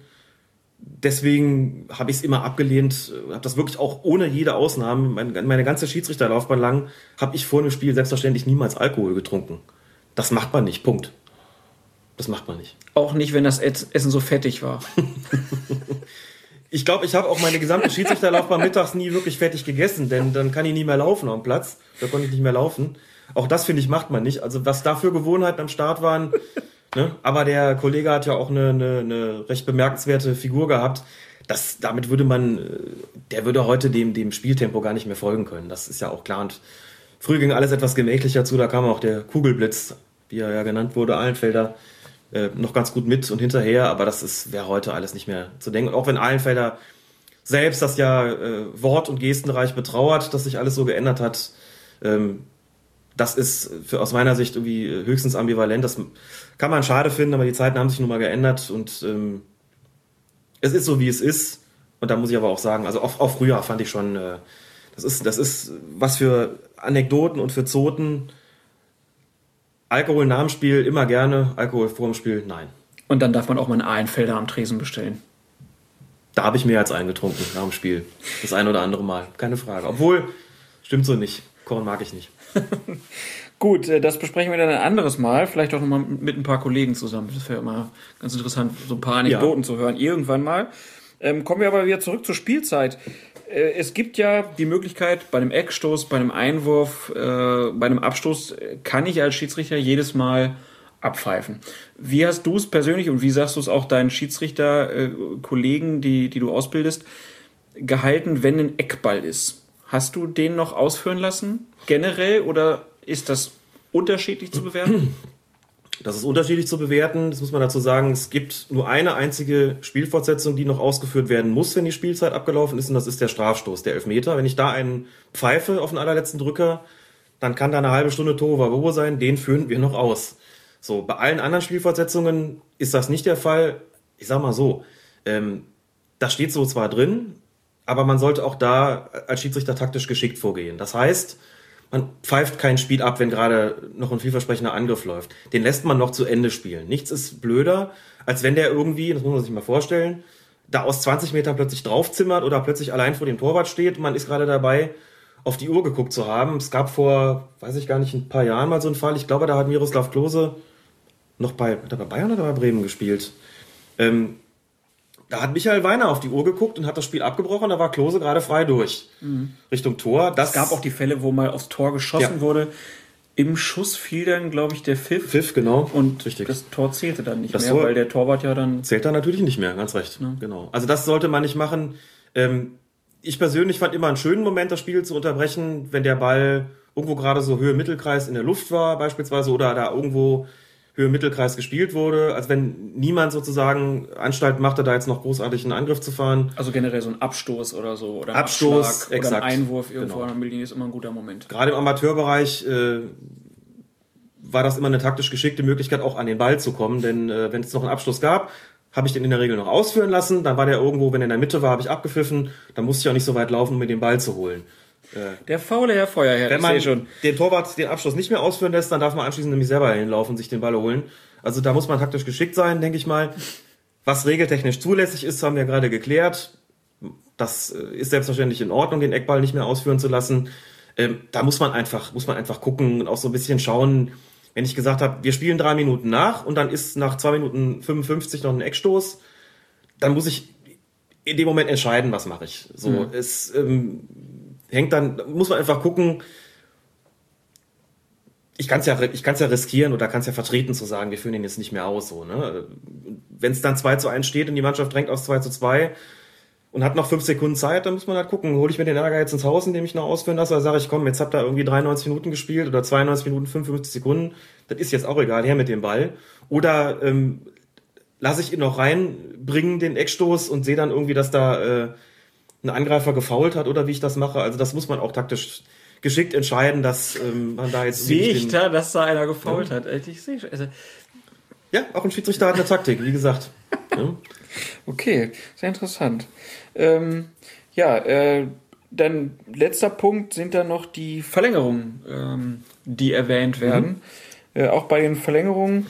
Deswegen habe ich es immer abgelehnt, habe das wirklich auch ohne jede Ausnahme, meine, meine ganze Schiedsrichterlaufbahn lang, habe ich vor einem Spiel selbstverständlich niemals Alkohol getrunken. Das macht man nicht, Punkt. Das macht man nicht. Auch nicht, wenn das Essen so fettig war. Ich glaube, ich habe auch meine gesamte Schiedsrichterlaufbahn mittags nie wirklich fertig gegessen, denn dann kann ich nie mehr laufen am Platz. Da konnte ich nicht mehr laufen. Auch das, finde ich, macht man nicht. Also was da für Gewohnheiten am Start waren. Ne? Aber der Kollege hat ja auch eine, eine, eine recht bemerkenswerte Figur gehabt. Das, damit würde man, äh, der würde heute dem, dem Spieltempo gar nicht mehr folgen können. Das ist ja auch klar. Und früher ging alles etwas gemächlicher zu. Da kam auch der Kugelblitz, wie er ja genannt wurde, Allenfelder, äh, noch ganz gut mit und hinterher. Aber das wäre heute alles nicht mehr zu denken. Und auch wenn Allenfelder selbst das ja äh, Wort- und Gestenreich betrauert, dass sich alles so geändert hat, ähm, das ist für, aus meiner Sicht irgendwie höchstens ambivalent. Das kann man schade finden, aber die Zeiten haben sich nun mal geändert und ähm, es ist so, wie es ist. Und da muss ich aber auch sagen, also auch, auch früher fand ich schon, äh, das, ist, das ist was für Anekdoten und für Zoten. Alkohol nach dem Spiel immer gerne, Alkohol vor dem Spiel nein. Und dann darf man auch mal einen Einfelder am Tresen bestellen. Da habe ich mehr als eingetrunken nach dem Spiel. Das ein oder andere Mal, keine Frage. Obwohl, stimmt so nicht. Korn mag ich nicht. Gut, äh, das besprechen wir dann ein anderes Mal, vielleicht auch nochmal mit ein paar Kollegen zusammen. Das wäre immer ganz interessant, so ein paar Anekdoten ja. zu hören, irgendwann mal. Ähm, kommen wir aber wieder zurück zur Spielzeit. Äh, es gibt ja die Möglichkeit, bei einem Eckstoß, bei einem Einwurf, äh, bei einem Abstoß äh, kann ich als Schiedsrichter jedes Mal abpfeifen. Wie hast du es persönlich und wie sagst du es auch deinen Schiedsrichter-Kollegen, die, die du ausbildest, gehalten, wenn ein Eckball ist? Hast du den noch ausführen lassen, generell, oder ist das unterschiedlich zu bewerten? Das ist unterschiedlich zu bewerten. Das muss man dazu sagen. Es gibt nur eine einzige Spielfortsetzung, die noch ausgeführt werden muss, wenn die Spielzeit abgelaufen ist, und das ist der Strafstoß, der Elfmeter. Wenn ich da einen pfeife auf den allerletzten Drücker, dann kann da eine halbe Stunde Tohuwabohu sein. Den führen wir noch aus. So, bei allen anderen Spielfortsetzungen ist das nicht der Fall. Ich sag mal so, ähm, das steht so zwar drin, aber man sollte auch da als Schiedsrichter taktisch geschickt vorgehen. Das heißt, man pfeift kein Spiel ab, wenn gerade noch ein vielversprechender Angriff läuft. Den lässt man noch zu Ende spielen. Nichts ist blöder, als wenn der irgendwie, das muss man sich mal vorstellen, da aus 20 Metern plötzlich draufzimmert oder plötzlich allein vor dem Torwart steht. Man ist gerade dabei, auf die Uhr geguckt zu haben. Es gab vor, weiß ich gar nicht, ein paar Jahren mal so einen Fall. Ich glaube, da hat Miroslav Klose noch bei, hat er bei Bayern oder bei Bremen gespielt. Ähm, da hat Michael Weiner auf die Uhr geguckt und hat das Spiel abgebrochen. Da war Klose gerade frei durch mhm. Richtung Tor. Das es gab auch die Fälle, wo mal aufs Tor geschossen ja. wurde. Im Schuss fiel dann, glaube ich, der Pfiff. Pfiff, genau. Und Richtig. das Tor zählte dann nicht das mehr, Tor weil der Torwart ja dann. Zählt dann natürlich nicht mehr, ganz recht. Ja. Genau. Also das sollte man nicht machen. Ähm, ich persönlich fand immer einen schönen Moment, das Spiel zu unterbrechen, wenn der Ball irgendwo gerade so Höhe Mittelkreis in der Luft war, beispielsweise, oder da irgendwo Höhe-Mittelkreis gespielt wurde, als wenn niemand sozusagen Anstalt machte, da jetzt noch großartig einen Angriff zu fahren. Also generell so ein Abstoß oder so oder Abstoß, Abschlag oder ein Einwurf irgendwo genau. an der Mittellinie ist immer ein guter Moment. Gerade im Amateurbereich äh, war das immer eine taktisch geschickte Möglichkeit, auch an den Ball zu kommen, denn äh, wenn es noch einen Abschluss gab, habe ich den in der Regel noch ausführen lassen, dann war der irgendwo, wenn er in der Mitte war, habe ich abgepfiffen, dann musste ich auch nicht so weit laufen, um mir den Ball zu holen. Der faule Herr Feuerherr, Wenn man schon. den Torwart den Abschluss nicht mehr ausführen lässt, dann darf man anschließend nämlich selber hinlaufen und sich den Ball holen. Also da muss man taktisch geschickt sein, denke ich mal. Was regeltechnisch zulässig ist, haben wir gerade geklärt. Das äh, ist selbstverständlich in Ordnung, den Eckball nicht mehr ausführen zu lassen. Ähm, da muss man einfach, muss man einfach gucken und auch so ein bisschen schauen. Wenn ich gesagt habe, wir spielen drei Minuten nach und dann ist nach zwei Minuten 55 noch ein Eckstoß, dann muss ich in dem Moment entscheiden, was mache ich. So, mhm. es, ähm, hängt dann, muss man einfach gucken, ich kann es ja, ich kann's ja riskieren oder kann es ja vertreten zu sagen, wir führen den jetzt nicht mehr aus. So, ne? Wenn es dann 2 zu 1 steht und die Mannschaft drängt aus 2 zu 2 und hat noch 5 Sekunden Zeit, dann muss man halt gucken, hole ich mir den Ärger jetzt ins Haus, indem ich noch ausführen lasse, oder sage ich, komm, jetzt habt ihr irgendwie 93 Minuten gespielt oder 92 Minuten 55 Sekunden, das ist jetzt auch egal, her mit dem Ball. Oder ähm, lasse ich ihn noch reinbringen, den Eckstoß, und sehe dann irgendwie, dass da... Äh, ein Angreifer gefault hat oder wie ich das mache. Also das muss man auch taktisch geschickt entscheiden, dass ähm, man da jetzt Sehe nicht ich da, dass da einer gefault hat? Alter, Ich sehe schon. Also, Ja, auch ein Schiedsrichter hat eine Taktik, wie gesagt. Ja. Okay, sehr interessant. Ähm, ja, äh, dann letzter Punkt sind dann noch die Verlängerungen, ähm, die erwähnt werden. Äh, auch bei den Verlängerungen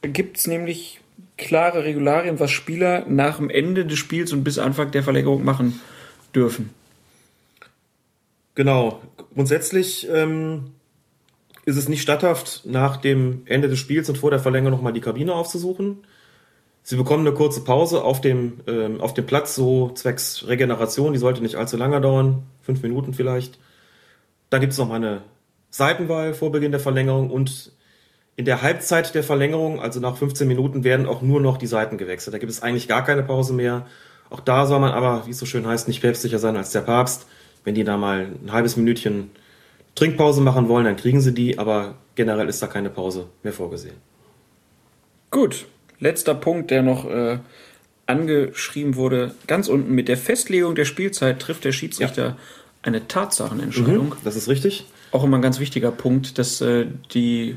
gibt es nämlich klare Regularien, was Spieler nach dem Ende des Spiels und bis Anfang der Verlängerung machen dürfen. Genau. Grundsätzlich ähm, ist es nicht statthaft, nach dem Ende des Spiels und vor der Verlängerung nochmal die Kabine aufzusuchen. Sie bekommen eine kurze Pause auf dem, ähm, auf dem Platz, so zwecks Regeneration. Die sollte nicht allzu lange dauern, fünf Minuten vielleicht. Dann gibt es nochmal eine Seitenwahl vor Beginn der Verlängerung und in der Halbzeit der Verlängerung, also nach 15 Minuten, werden auch nur noch die Seiten gewechselt. Da gibt es eigentlich gar keine Pause mehr. Auch da soll man aber, wie es so schön heißt, nicht päpstlicher sein als der Papst. Wenn die da mal ein halbes Minütchen Trinkpause machen wollen, dann kriegen sie die, aber generell ist da keine Pause mehr vorgesehen. Gut, letzter Punkt, der noch äh, angeschrieben wurde. Ganz unten mit der Festlegung der Spielzeit trifft der Schiedsrichter eine Tatsachenentscheidung. Das ist richtig. Auch immer ein ganz wichtiger Punkt, dass äh, die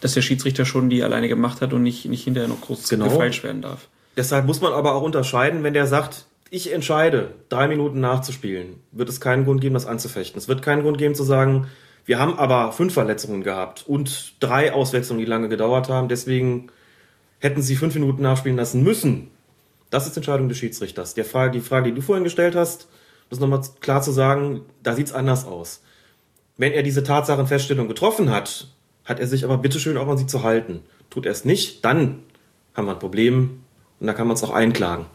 dass der Schiedsrichter schon die alleine gemacht hat und nicht, nicht hinterher noch groß Genau. gefeilscht werden darf. Deshalb muss man aber auch unterscheiden, wenn der sagt, ich entscheide, drei Minuten nachzuspielen, wird es keinen Grund geben, das anzufechten. Es wird keinen Grund geben zu sagen, wir haben aber fünf Verletzungen gehabt und drei Auswechslungen, die lange gedauert haben, deswegen hätten sie fünf Minuten nachspielen lassen müssen. Das ist Entscheidung des Schiedsrichters. Der Frage, die Frage, die du vorhin gestellt hast, das nochmal klar zu sagen, da sieht's anders aus. Wenn er diese Tatsachenfeststellung getroffen hat, hat er sich aber bitteschön auch an sie zu halten. Tut er es nicht, dann haben wir ein Problem und da kann man es auch einklagen.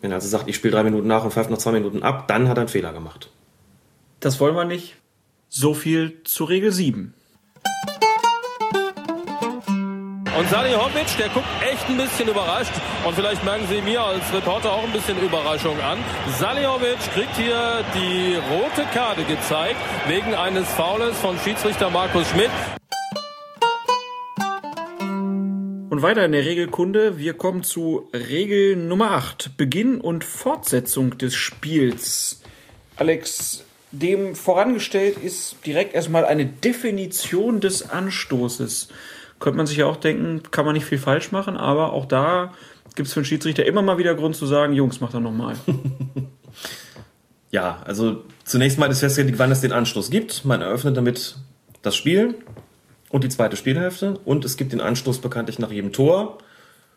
Wenn er also sagt, ich spiele drei Minuten nach und pfeift noch zwei Minuten ab, dann hat er einen Fehler gemacht. Das wollen wir nicht. So viel zu Regel 7. Und Salihamidzic, der guckt echt ein bisschen überrascht. Und vielleicht merken Sie mir als Reporter auch ein bisschen Überraschung an. Salihamidzic kriegt hier die rote Karte gezeigt wegen eines Faules von Schiedsrichter Markus Schmidt. Und weiter in der Regelkunde. Wir kommen zu Regel Nummer 8. Beginn und Fortsetzung des Spiels. Alex, dem vorangestellt ist direkt erstmal eine Definition des Anstoßes. Könnte man sich ja auch denken, kann man nicht viel falsch machen, aber auch da gibt es für den Schiedsrichter immer mal wieder Grund zu sagen, Jungs, macht er nochmal. Ja, also zunächst mal ist festgelegt, wann es den Anstoß gibt. Man eröffnet damit das Spiel und die zweite Spielhälfte und es gibt den Anstoß bekanntlich nach jedem Tor.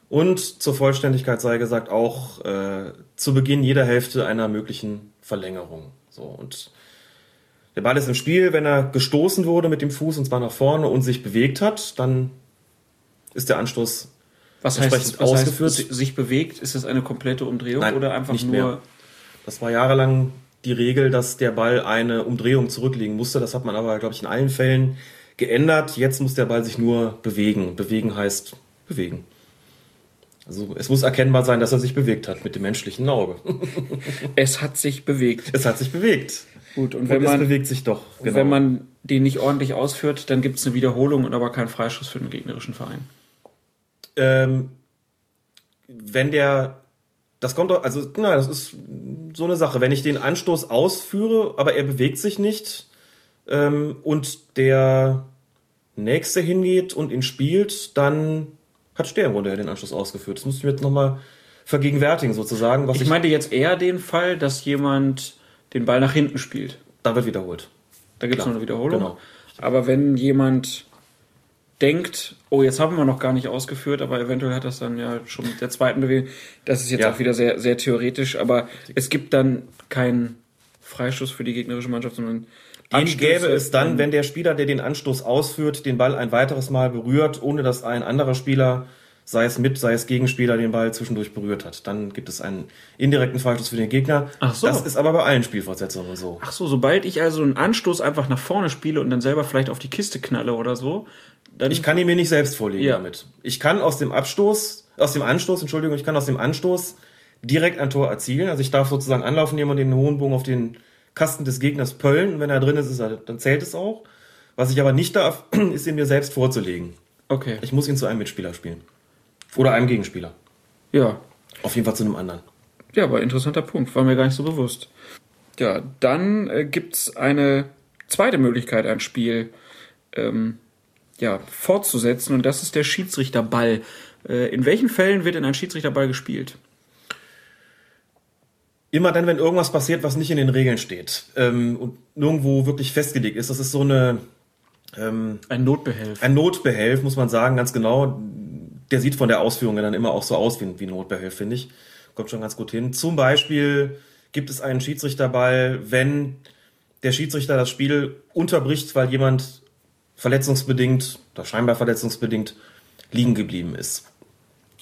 Und zur Vollständigkeit sei gesagt auch äh, zu Beginn jeder Hälfte einer möglichen Verlängerung. So und der Ball ist im Spiel, wenn er gestoßen wurde mit dem Fuß und zwar nach vorne und sich bewegt hat, dann ist der Anstoß Was Entsprechend heißt, was heißt ausgeführt. si- sich bewegt? Ist das eine komplette Umdrehung Nein, oder einfach nicht nur... mehr. Das war jahrelang die Regel, dass der Ball eine Umdrehung zurücklegen musste. Das hat man aber, glaube ich, in allen Fällen geändert. Jetzt muss der Ball sich nur bewegen. Bewegen heißt bewegen. Also es muss erkennbar sein, dass er sich bewegt hat mit dem menschlichen Auge. Es hat sich bewegt. es hat sich bewegt. Gut, und Und wenn es man, bewegt sich doch. genau. wenn man den nicht ordentlich ausführt, dann gibt es eine Wiederholung und aber keinen Freischuss für den gegnerischen Verein. ähm, wenn der, das kommt doch, also, na, das ist so eine Sache. Wenn ich den Anstoß ausführe, aber er bewegt sich nicht, ähm, und der Nächste hingeht und ihn spielt, dann hat der im Grunde ja den Anstoß ausgeführt. Das muss ich mir jetzt nochmal vergegenwärtigen, sozusagen, was ich, Ich meinte jetzt eher den Fall, dass jemand den Ball nach hinten spielt. da wird wiederholt. Da gibt es noch eine Wiederholung. genau. Aber wenn jemand denkt, oh, jetzt haben wir noch gar nicht ausgeführt, aber eventuell hat das dann ja schon mit der zweiten Bewegung. Das ist jetzt Ja. auch wieder sehr, sehr theoretisch, aber es gibt dann keinen Freistoß für die gegnerische Mannschaft, sondern Den Anstöße, gäbe es dann, wenn der Spieler, der den Anstoß ausführt, den Ball ein weiteres Mal berührt, ohne dass ein anderer Spieler, sei es mit, sei es Gegenspieler, den Ball zwischendurch berührt hat. Dann gibt es einen indirekten Freistoß für den Gegner. Ach so. Das ist aber bei allen Spielfortsetzungen so. Ach so, sobald ich also einen Anstoß einfach nach vorne spiele und dann selber vielleicht auf die Kiste knalle oder so, dann Ich kann ihn mir nicht selbst vorlegen Ja. damit. Ich kann aus dem Abstoß, aus dem Anstoß, Entschuldigung, ich kann aus dem Anstoß direkt ein Tor erzielen. Also ich darf sozusagen anlaufen, nehmen und den hohen Bogen auf den Kasten des Gegners pöllen. Und wenn er drin ist, ist er, dann zählt es auch. Was ich aber nicht darf, ist ihn mir selbst vorzulegen. okay. Ich muss ihn zu einem Mitspieler spielen. Oder einem Gegenspieler. Ja, Auf jeden Fall zu einem anderen. Ja, aber interessanter Punkt, war mir gar nicht so bewusst. Ja, dann äh, gibt's eine zweite Möglichkeit, ein Spiel ähm, ja, fortzusetzen und das ist der Schiedsrichterball. Äh, in welchen Fällen wird denn ein Schiedsrichterball gespielt? Immer dann, wenn irgendwas passiert, was nicht in den Regeln steht ähm, und nirgendwo wirklich festgelegt ist. Das ist so eine ähm, ein Notbehelf. Ein Notbehelf, muss man sagen, ganz genau. Der sieht von der Ausführung dann immer auch so aus wie, wie ein Notbehelf, finde ich. Kommt schon ganz gut hin. Zum Beispiel gibt es einen Schiedsrichterball, wenn der Schiedsrichter das Spiel unterbricht, weil jemand verletzungsbedingt oder scheinbar verletzungsbedingt liegen geblieben ist.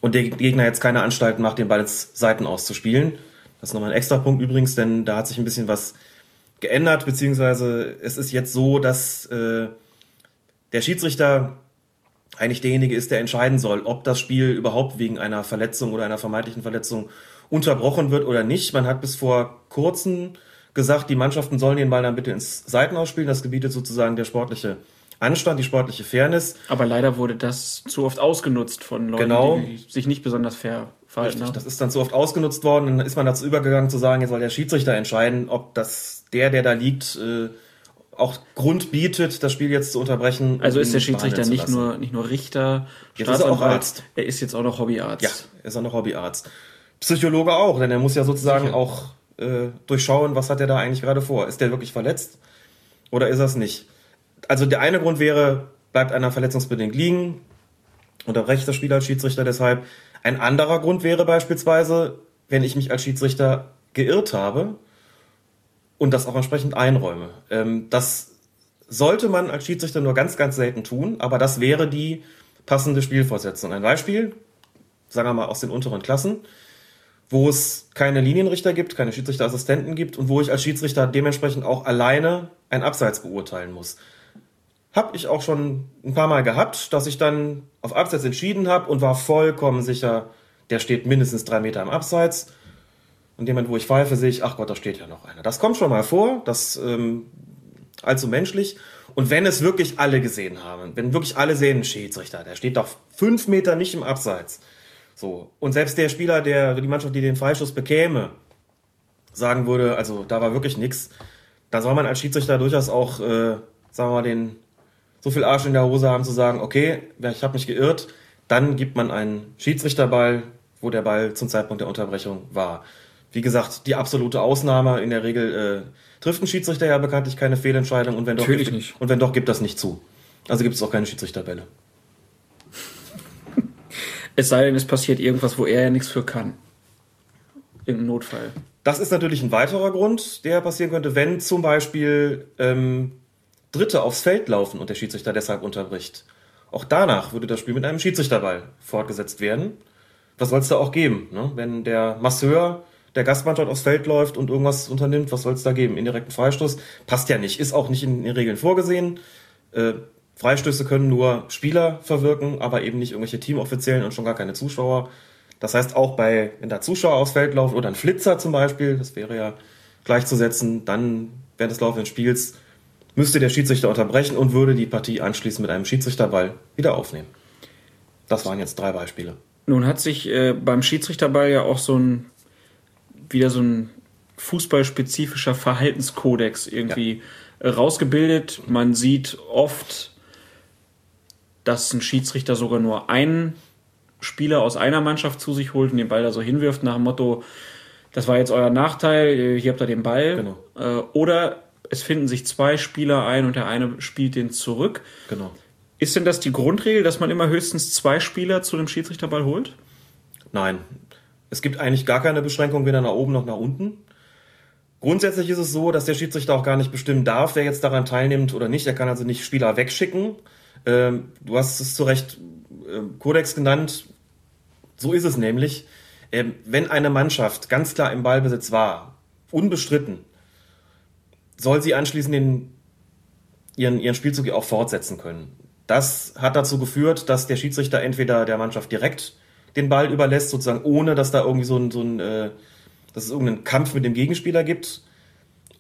Und der Gegner jetzt keine Anstalten macht, den Ball ins Seiten auszuspielen. Das ist nochmal ein extra Punkt übrigens, denn da hat sich ein bisschen was geändert, beziehungsweise es ist jetzt so, dass äh, der Schiedsrichter eigentlich derjenige ist, der entscheiden soll, ob das Spiel überhaupt wegen einer Verletzung oder einer vermeintlichen Verletzung unterbrochen wird oder nicht. Man hat bis vor kurzem gesagt, die Mannschaften sollen den Ball dann bitte ins Seiten ausspielen. Das gebietet sozusagen der sportliche Anstand, die sportliche Fairness. Aber leider wurde das zu oft ausgenutzt von Leuten, genau. die sich nicht besonders fair verhalten Richtig, haben. Das ist dann zu oft ausgenutzt worden. Dann ist man dazu übergegangen zu sagen, jetzt soll der Schiedsrichter entscheiden, ob das der, der da liegt, äh, auch Grund bietet, das Spiel jetzt zu unterbrechen. Also ist der Schiedsrichter nicht nur, nicht nur Richter, jetzt ist er auch Arzt. Er ist jetzt auch noch Hobbyarzt. Ja, er ist auch noch Hobbyarzt. Psychologe auch, denn er muss ja sozusagen Sicher. auch äh, durchschauen, was hat er da eigentlich gerade vor. Ist der wirklich verletzt oder ist er es nicht? Also der eine Grund wäre, bleibt einer verletzungsbedingt liegen, unterbrecht das Spiel als Schiedsrichter deshalb. Ein anderer Grund wäre beispielsweise, wenn ich mich als Schiedsrichter geirrt habe und das auch entsprechend einräume. Ähm, das sollte man als Schiedsrichter nur ganz, ganz selten tun, aber das wäre die passende Spielfortsetzung. Ein Beispiel, sagen wir mal aus den unteren Klassen wo es keine Linienrichter gibt, keine Schiedsrichterassistenten gibt und wo ich als Schiedsrichter dementsprechend auch alleine ein Abseits beurteilen muss. Hab ich auch schon ein paar Mal gehabt, dass ich dann auf Abseits entschieden habe und war vollkommen sicher, der steht mindestens drei Meter am Abseits. Und jemand, wo ich pfeife, sehe ich, ach Gott, da steht ja noch einer. Das kommt schon mal vor, das ähm, allzu menschlich. Und wenn es wirklich alle gesehen haben, wenn wirklich alle sehen, Schiedsrichter, der steht doch fünf Meter nicht im Abseits, so. Und selbst der Spieler, der, die Mannschaft, die den Freischuss bekäme, sagen würde, also da war wirklich nichts, da soll man als Schiedsrichter durchaus auch, äh, sagen wir mal, den so viel Arsch in der Hose haben zu sagen, okay, ich habe mich geirrt, dann gibt man einen Schiedsrichterball, wo der Ball zum Zeitpunkt der Unterbrechung war. Wie gesagt, die absolute Ausnahme. In der Regel äh, trifft ein Schiedsrichter ja bekanntlich keine Fehlentscheidung und wenn doch, Natürlich nicht. und wenn doch, gibt das nicht zu. Also gibt es auch keine Schiedsrichterbälle. Es sei denn, es passiert irgendwas, wo er ja nichts für kann. Irgendein Notfall. Das ist natürlich ein weiterer Grund, der passieren könnte, wenn zum Beispiel ähm, Dritte aufs Feld laufen und der Schiedsrichter deshalb unterbricht. Auch danach würde das Spiel mit einem Schiedsrichterball fortgesetzt werden. Was soll es da auch geben? Ne? Wenn der Masseur der Gastmannschaft aufs Feld läuft und irgendwas unternimmt, was soll es da geben? Indirekten Freistoß? Passt ja nicht, ist auch nicht in den Regeln vorgesehen. Äh, Freistöße können nur Spieler verwirken, aber eben nicht irgendwelche Teamoffiziellen und schon gar keine Zuschauer. Das heißt, auch bei, wenn da Zuschauer aufs Feld laufen oder ein Flitzer zum Beispiel, das wäre ja gleichzusetzen, dann während des laufenden Spiels müsste der Schiedsrichter unterbrechen und würde die Partie anschließend mit einem Schiedsrichterball wieder aufnehmen. Das waren jetzt drei Beispiele. Nun hat sich äh, beim Schiedsrichterball ja auch so ein wieder so ein fußballspezifischer Verhaltenskodex irgendwie ja. rausgebildet. Man sieht oft dass ein Schiedsrichter sogar nur einen Spieler aus einer Mannschaft zu sich holt und den Ball da so hinwirft nach dem Motto, das war jetzt euer Nachteil, hier habt ihr den Ball. Genau. Äh, oder es finden sich zwei Spieler ein und der eine spielt den zurück. Genau. Ist denn das die Grundregel, dass man immer höchstens zwei Spieler zu dem Schiedsrichterball holt? Nein. Es gibt eigentlich gar keine Beschränkung weder nach oben noch nach unten. Grundsätzlich ist es so, dass der Schiedsrichter auch gar nicht bestimmen darf, wer jetzt daran teilnimmt oder nicht. Er kann also nicht Spieler wegschicken. Ähm, du hast es zu Recht Kodex genannt. So ist es nämlich. Ähm, wenn eine Mannschaft ganz klar im Ballbesitz war, unbestritten, soll sie anschließend den, ihren, ihren Spielzug auch fortsetzen können. Das hat dazu geführt, dass der Schiedsrichter entweder der Mannschaft direkt den Ball überlässt, sozusagen ohne, dass da irgendwie so ein, so ein äh, dass es irgendeinen Kampf mit dem Gegenspieler gibt,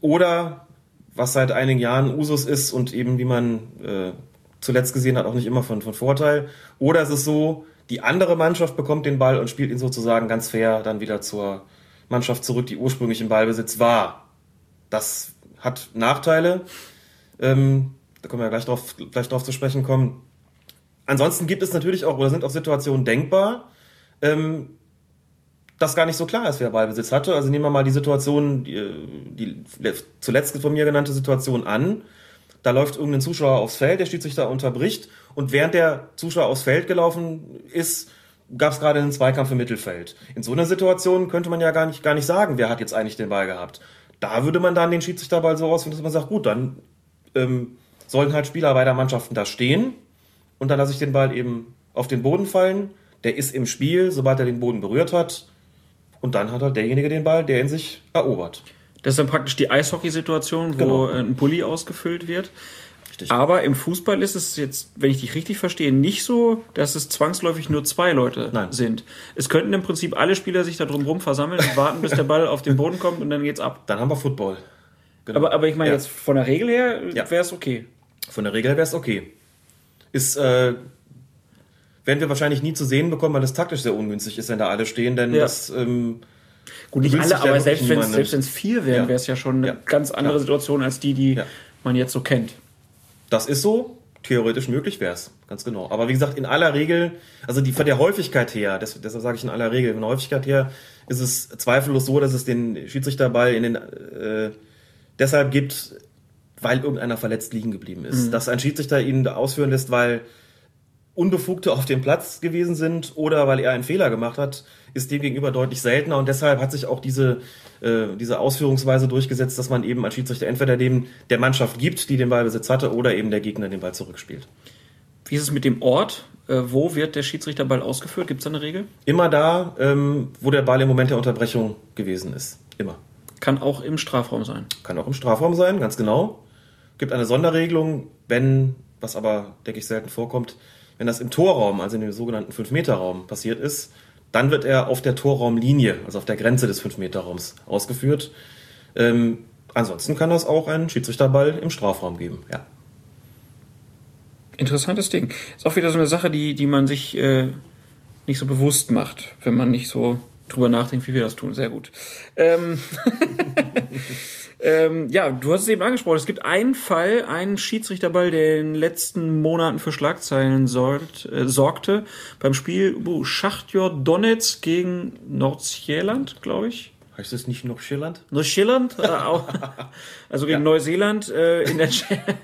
oder was seit einigen Jahren Usus ist und eben wie man äh, zuletzt gesehen hat, auch nicht immer von, von Vorteil. Oder es ist so, die andere Mannschaft bekommt den Ball und spielt ihn sozusagen ganz fair dann wieder zur Mannschaft zurück, die ursprünglich im Ballbesitz war. Das hat Nachteile. Ähm, da können wir ja gleich drauf, gleich drauf zu sprechen kommen. Ansonsten gibt es natürlich auch, oder sind auch Situationen denkbar, ähm, das gar nicht so klar ist, wer Ballbesitz hatte. Also nehmen wir mal die Situation, die, die zuletzt von mir genannte Situation an. Da läuft irgendein Zuschauer aufs Feld, der Schiedsrichter unterbricht und während der Zuschauer aufs Feld gelaufen ist, gab es gerade einen Zweikampf im Mittelfeld. In so einer Situation könnte man ja gar nicht, gar nicht sagen, wer hat jetzt eigentlich den Ball gehabt. Da würde man dann den Schiedsrichterball so ausführen, dass man sagt, gut, dann ähm, sollen halt Spieler beider Mannschaften da stehen und dann lasse ich den Ball eben auf den Boden fallen. Der ist im Spiel, sobald er den Boden berührt hat. Und dann hat halt derjenige den Ball, der ihn sich erobert. Das ist dann praktisch die Eishockey-Situation, wo genau. ein Pulli ausgefüllt wird. Richtig. Aber im Fußball ist es jetzt, wenn ich dich richtig verstehe, nicht so, dass es zwangsläufig nur zwei Leute Nein. sind. Es könnten im Prinzip alle Spieler sich da drumherum versammeln und warten, bis der Ball auf den Boden kommt und dann geht's ab. Dann haben wir Football. Genau. Aber, aber ich meine ja. jetzt von der Regel her ja. wäre es okay. Von der Regel her wäre es okay. Ist, äh, werden wir wahrscheinlich nie zu sehen bekommen, weil das taktisch sehr ungünstig ist, wenn da alle stehen, denn ja. das, ähm, Gut, nicht alle, aber selbst wenn es vier wären, wäre es ja schon eine ganz andere Situation als die, die man jetzt so kennt. Das ist so. Theoretisch möglich wäre es, ganz genau. Aber wie gesagt, in aller Regel, also die von der Häufigkeit her, deshalb, deshalb sage ich in aller Regel, von der Häufigkeit her ist es zweifellos so, dass es den Schiedsrichterball in den äh, deshalb gibt, weil irgendeiner verletzt liegen geblieben ist. Mhm. Dass ein Schiedsrichter ihn ausführen lässt, weil Unbefugte auf dem Platz gewesen sind oder weil er einen Fehler gemacht hat, ist dem gegenüber deutlich seltener und deshalb hat sich auch diese, äh, diese Ausführungsweise durchgesetzt, dass man eben als Schiedsrichter entweder dem der Mannschaft gibt, die den Ballbesitz hatte, oder eben der Gegner den Ball zurückspielt. Wie ist es mit dem Ort? Äh, wo wird der Schiedsrichterball ausgeführt? Gibt es da eine Regel? Immer da, ähm, wo der Ball im Moment der Unterbrechung gewesen ist. Immer. Kann auch im Strafraum sein. Kann auch im Strafraum sein, ganz genau. Gibt eine Sonderregelung, wenn, was aber, denke ich, selten vorkommt, wenn das im Torraum, also in dem sogenannten 5-Meter-Raum passiert ist, dann wird er auf der Torraumlinie, also auf der Grenze des 5-Meter-Raums ausgeführt. Ähm, ansonsten kann das auch einen Schiedsrichterball im Strafraum geben, ja. Interessantes Ding. Ist auch wieder so eine Sache, die, die man sich äh, nicht so bewusst macht, wenn man nicht so drüber nachdenkt, wie wir das tun. Sehr gut. Ähm Ähm, ja, du hast es eben angesprochen. Es gibt einen Fall, einen Schiedsrichterball, der in den letzten Monaten für Schlagzeilen sorgt, äh, sorgte. Beim Spiel uh, Schachtjor Donetsk gegen Nordsjælland, glaube ich. Heißt es nicht Nordsjælland? Nordsjælland, äh, auch, also gegen ja. Neuseeland äh, in der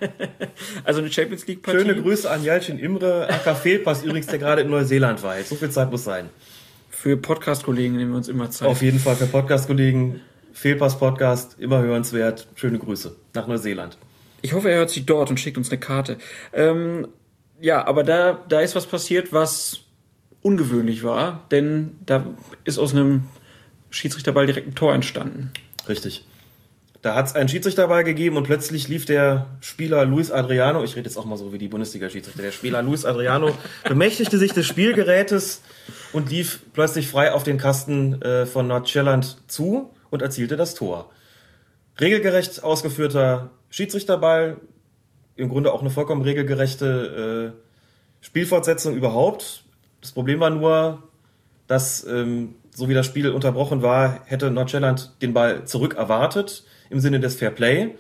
also eine Champions League Partie. Schöne Grüße an Jalcin Imre, Aka Fehlpass übrigens, der gerade in Neuseeland war. So viel Zeit muss sein. Für Podcast-Kollegen nehmen wir uns immer Zeit. Auf jeden Fall für Podcast-Kollegen Fehlpass-Podcast, immer hörenswert. Schöne Grüße nach Neuseeland. Ich hoffe, er hört sich dort und schickt uns eine Karte. Ähm, ja, aber da, da ist was passiert, was ungewöhnlich war, denn da ist aus einem Schiedsrichterball direkt ein Tor entstanden. Richtig. Da hat es einen Schiedsrichterball gegeben und plötzlich lief der Spieler Luis Adriano, ich rede jetzt auch mal so wie die Bundesliga-Schiedsrichter, der Spieler Luis Adriano bemächtigte sich des Spielgerätes und lief plötzlich frei auf den Kasten äh, von Nordjelland zu und erzielte das Tor. Regelgerecht ausgeführter Schiedsrichterball, im Grunde auch eine vollkommen regelgerechte äh, Spielfortsetzung überhaupt. Das Problem war nur, dass ähm, so wie das Spiel unterbrochen war, hätte Nordjylland den Ball zurück erwartet im Sinne des Fair Play.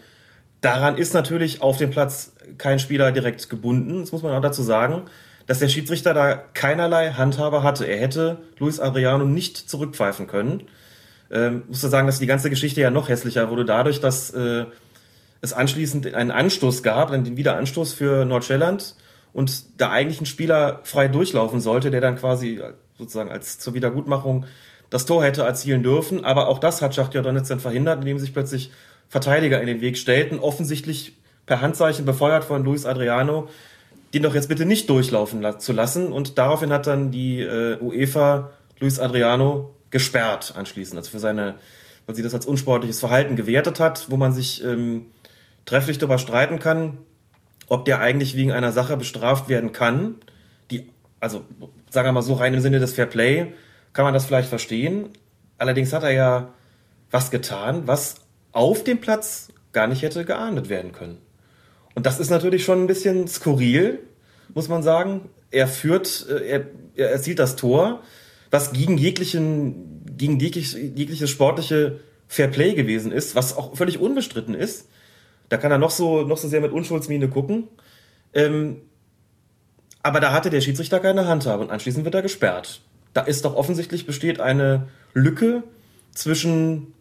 Daran ist natürlich auf dem Platz kein Spieler direkt gebunden. Das muss man auch dazu sagen, dass der Schiedsrichter da keinerlei Handhabe hatte. Er hätte Luis Adriano nicht zurückpfeifen können ähm, muss du sagen, dass die ganze Geschichte ja noch hässlicher wurde, dadurch, dass äh, es anschließend einen Anstoß gab, einen Wiederanstoß für Nordschelland und da eigentlich ein Spieler frei durchlaufen sollte, der dann quasi sozusagen als zur Wiedergutmachung das Tor hätte erzielen dürfen. Aber auch das hat Schachtja Donetsk dann verhindert, indem sich plötzlich Verteidiger in den Weg stellten, offensichtlich per Handzeichen befeuert von Luis Adriano, den doch jetzt bitte nicht durchlaufen zu lassen. Und daraufhin hat dann die äh, UEFA Luis Adriano gesperrt anschließend, also für seine, weil sie das als unsportliches Verhalten gewertet hat, wo man sich ähm, trefflich darüber streiten kann, ob der eigentlich wegen einer Sache bestraft werden kann, die, also sagen wir mal so rein im Sinne des Fair Play, kann man das vielleicht verstehen. Allerdings hat er ja was getan, was auf dem Platz gar nicht hätte geahndet werden können. Und das ist natürlich schon ein bisschen skurril, muss man sagen. Er führt, äh, er, er erzielt das Tor, was gegen jeglichen, gegen jeglich, jegliches sportliche Fairplay gewesen ist, was auch völlig unbestritten ist. Da kann er noch so, noch so sehr mit Unschuldsmiene gucken. Ähm, aber da hatte der Schiedsrichter keine Handhabe und anschließend wird er gesperrt. Da ist doch offensichtlich besteht eine Lücke zwischen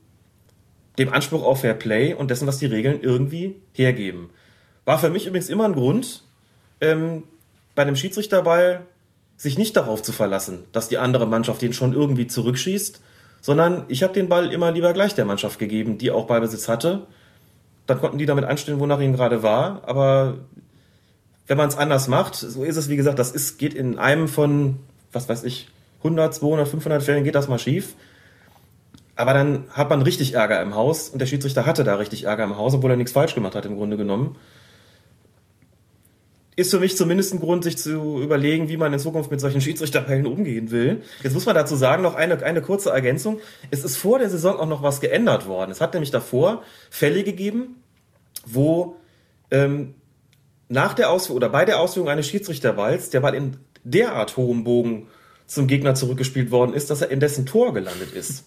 dem Anspruch auf Fair Play und dessen, was die Regeln irgendwie hergeben. War für mich übrigens immer ein Grund, ähm, bei dem Schiedsrichterball sich nicht darauf zu verlassen, dass die andere Mannschaft den schon irgendwie zurückschießt, sondern ich habe den Ball immer lieber gleich der Mannschaft gegeben, die auch Ballbesitz hatte. Dann konnten die damit anstellen, wonach ihnen gerade war. Aber wenn man es anders macht, so ist es, wie gesagt, das ist, geht in einem von, was weiß ich, 100, 200, 500 Fällen geht das mal schief. Aber dann hat man richtig Ärger im Haus und der Schiedsrichter hatte da richtig Ärger im Haus, obwohl er nichts falsch gemacht hat im Grunde genommen. Ist für mich zumindest ein Grund, sich zu überlegen, wie man in Zukunft mit solchen Schiedsrichterfällen umgehen will. Jetzt muss man dazu sagen, noch eine, eine kurze Ergänzung. Es ist vor der Saison auch noch was geändert worden. Es hat nämlich davor Fälle gegeben, wo ähm, nach der Ausführung oder bei der Ausführung eines Schiedsrichterballs der Ball in derart hohem Bogen zum Gegner zurückgespielt worden ist, dass er in dessen Tor gelandet ist.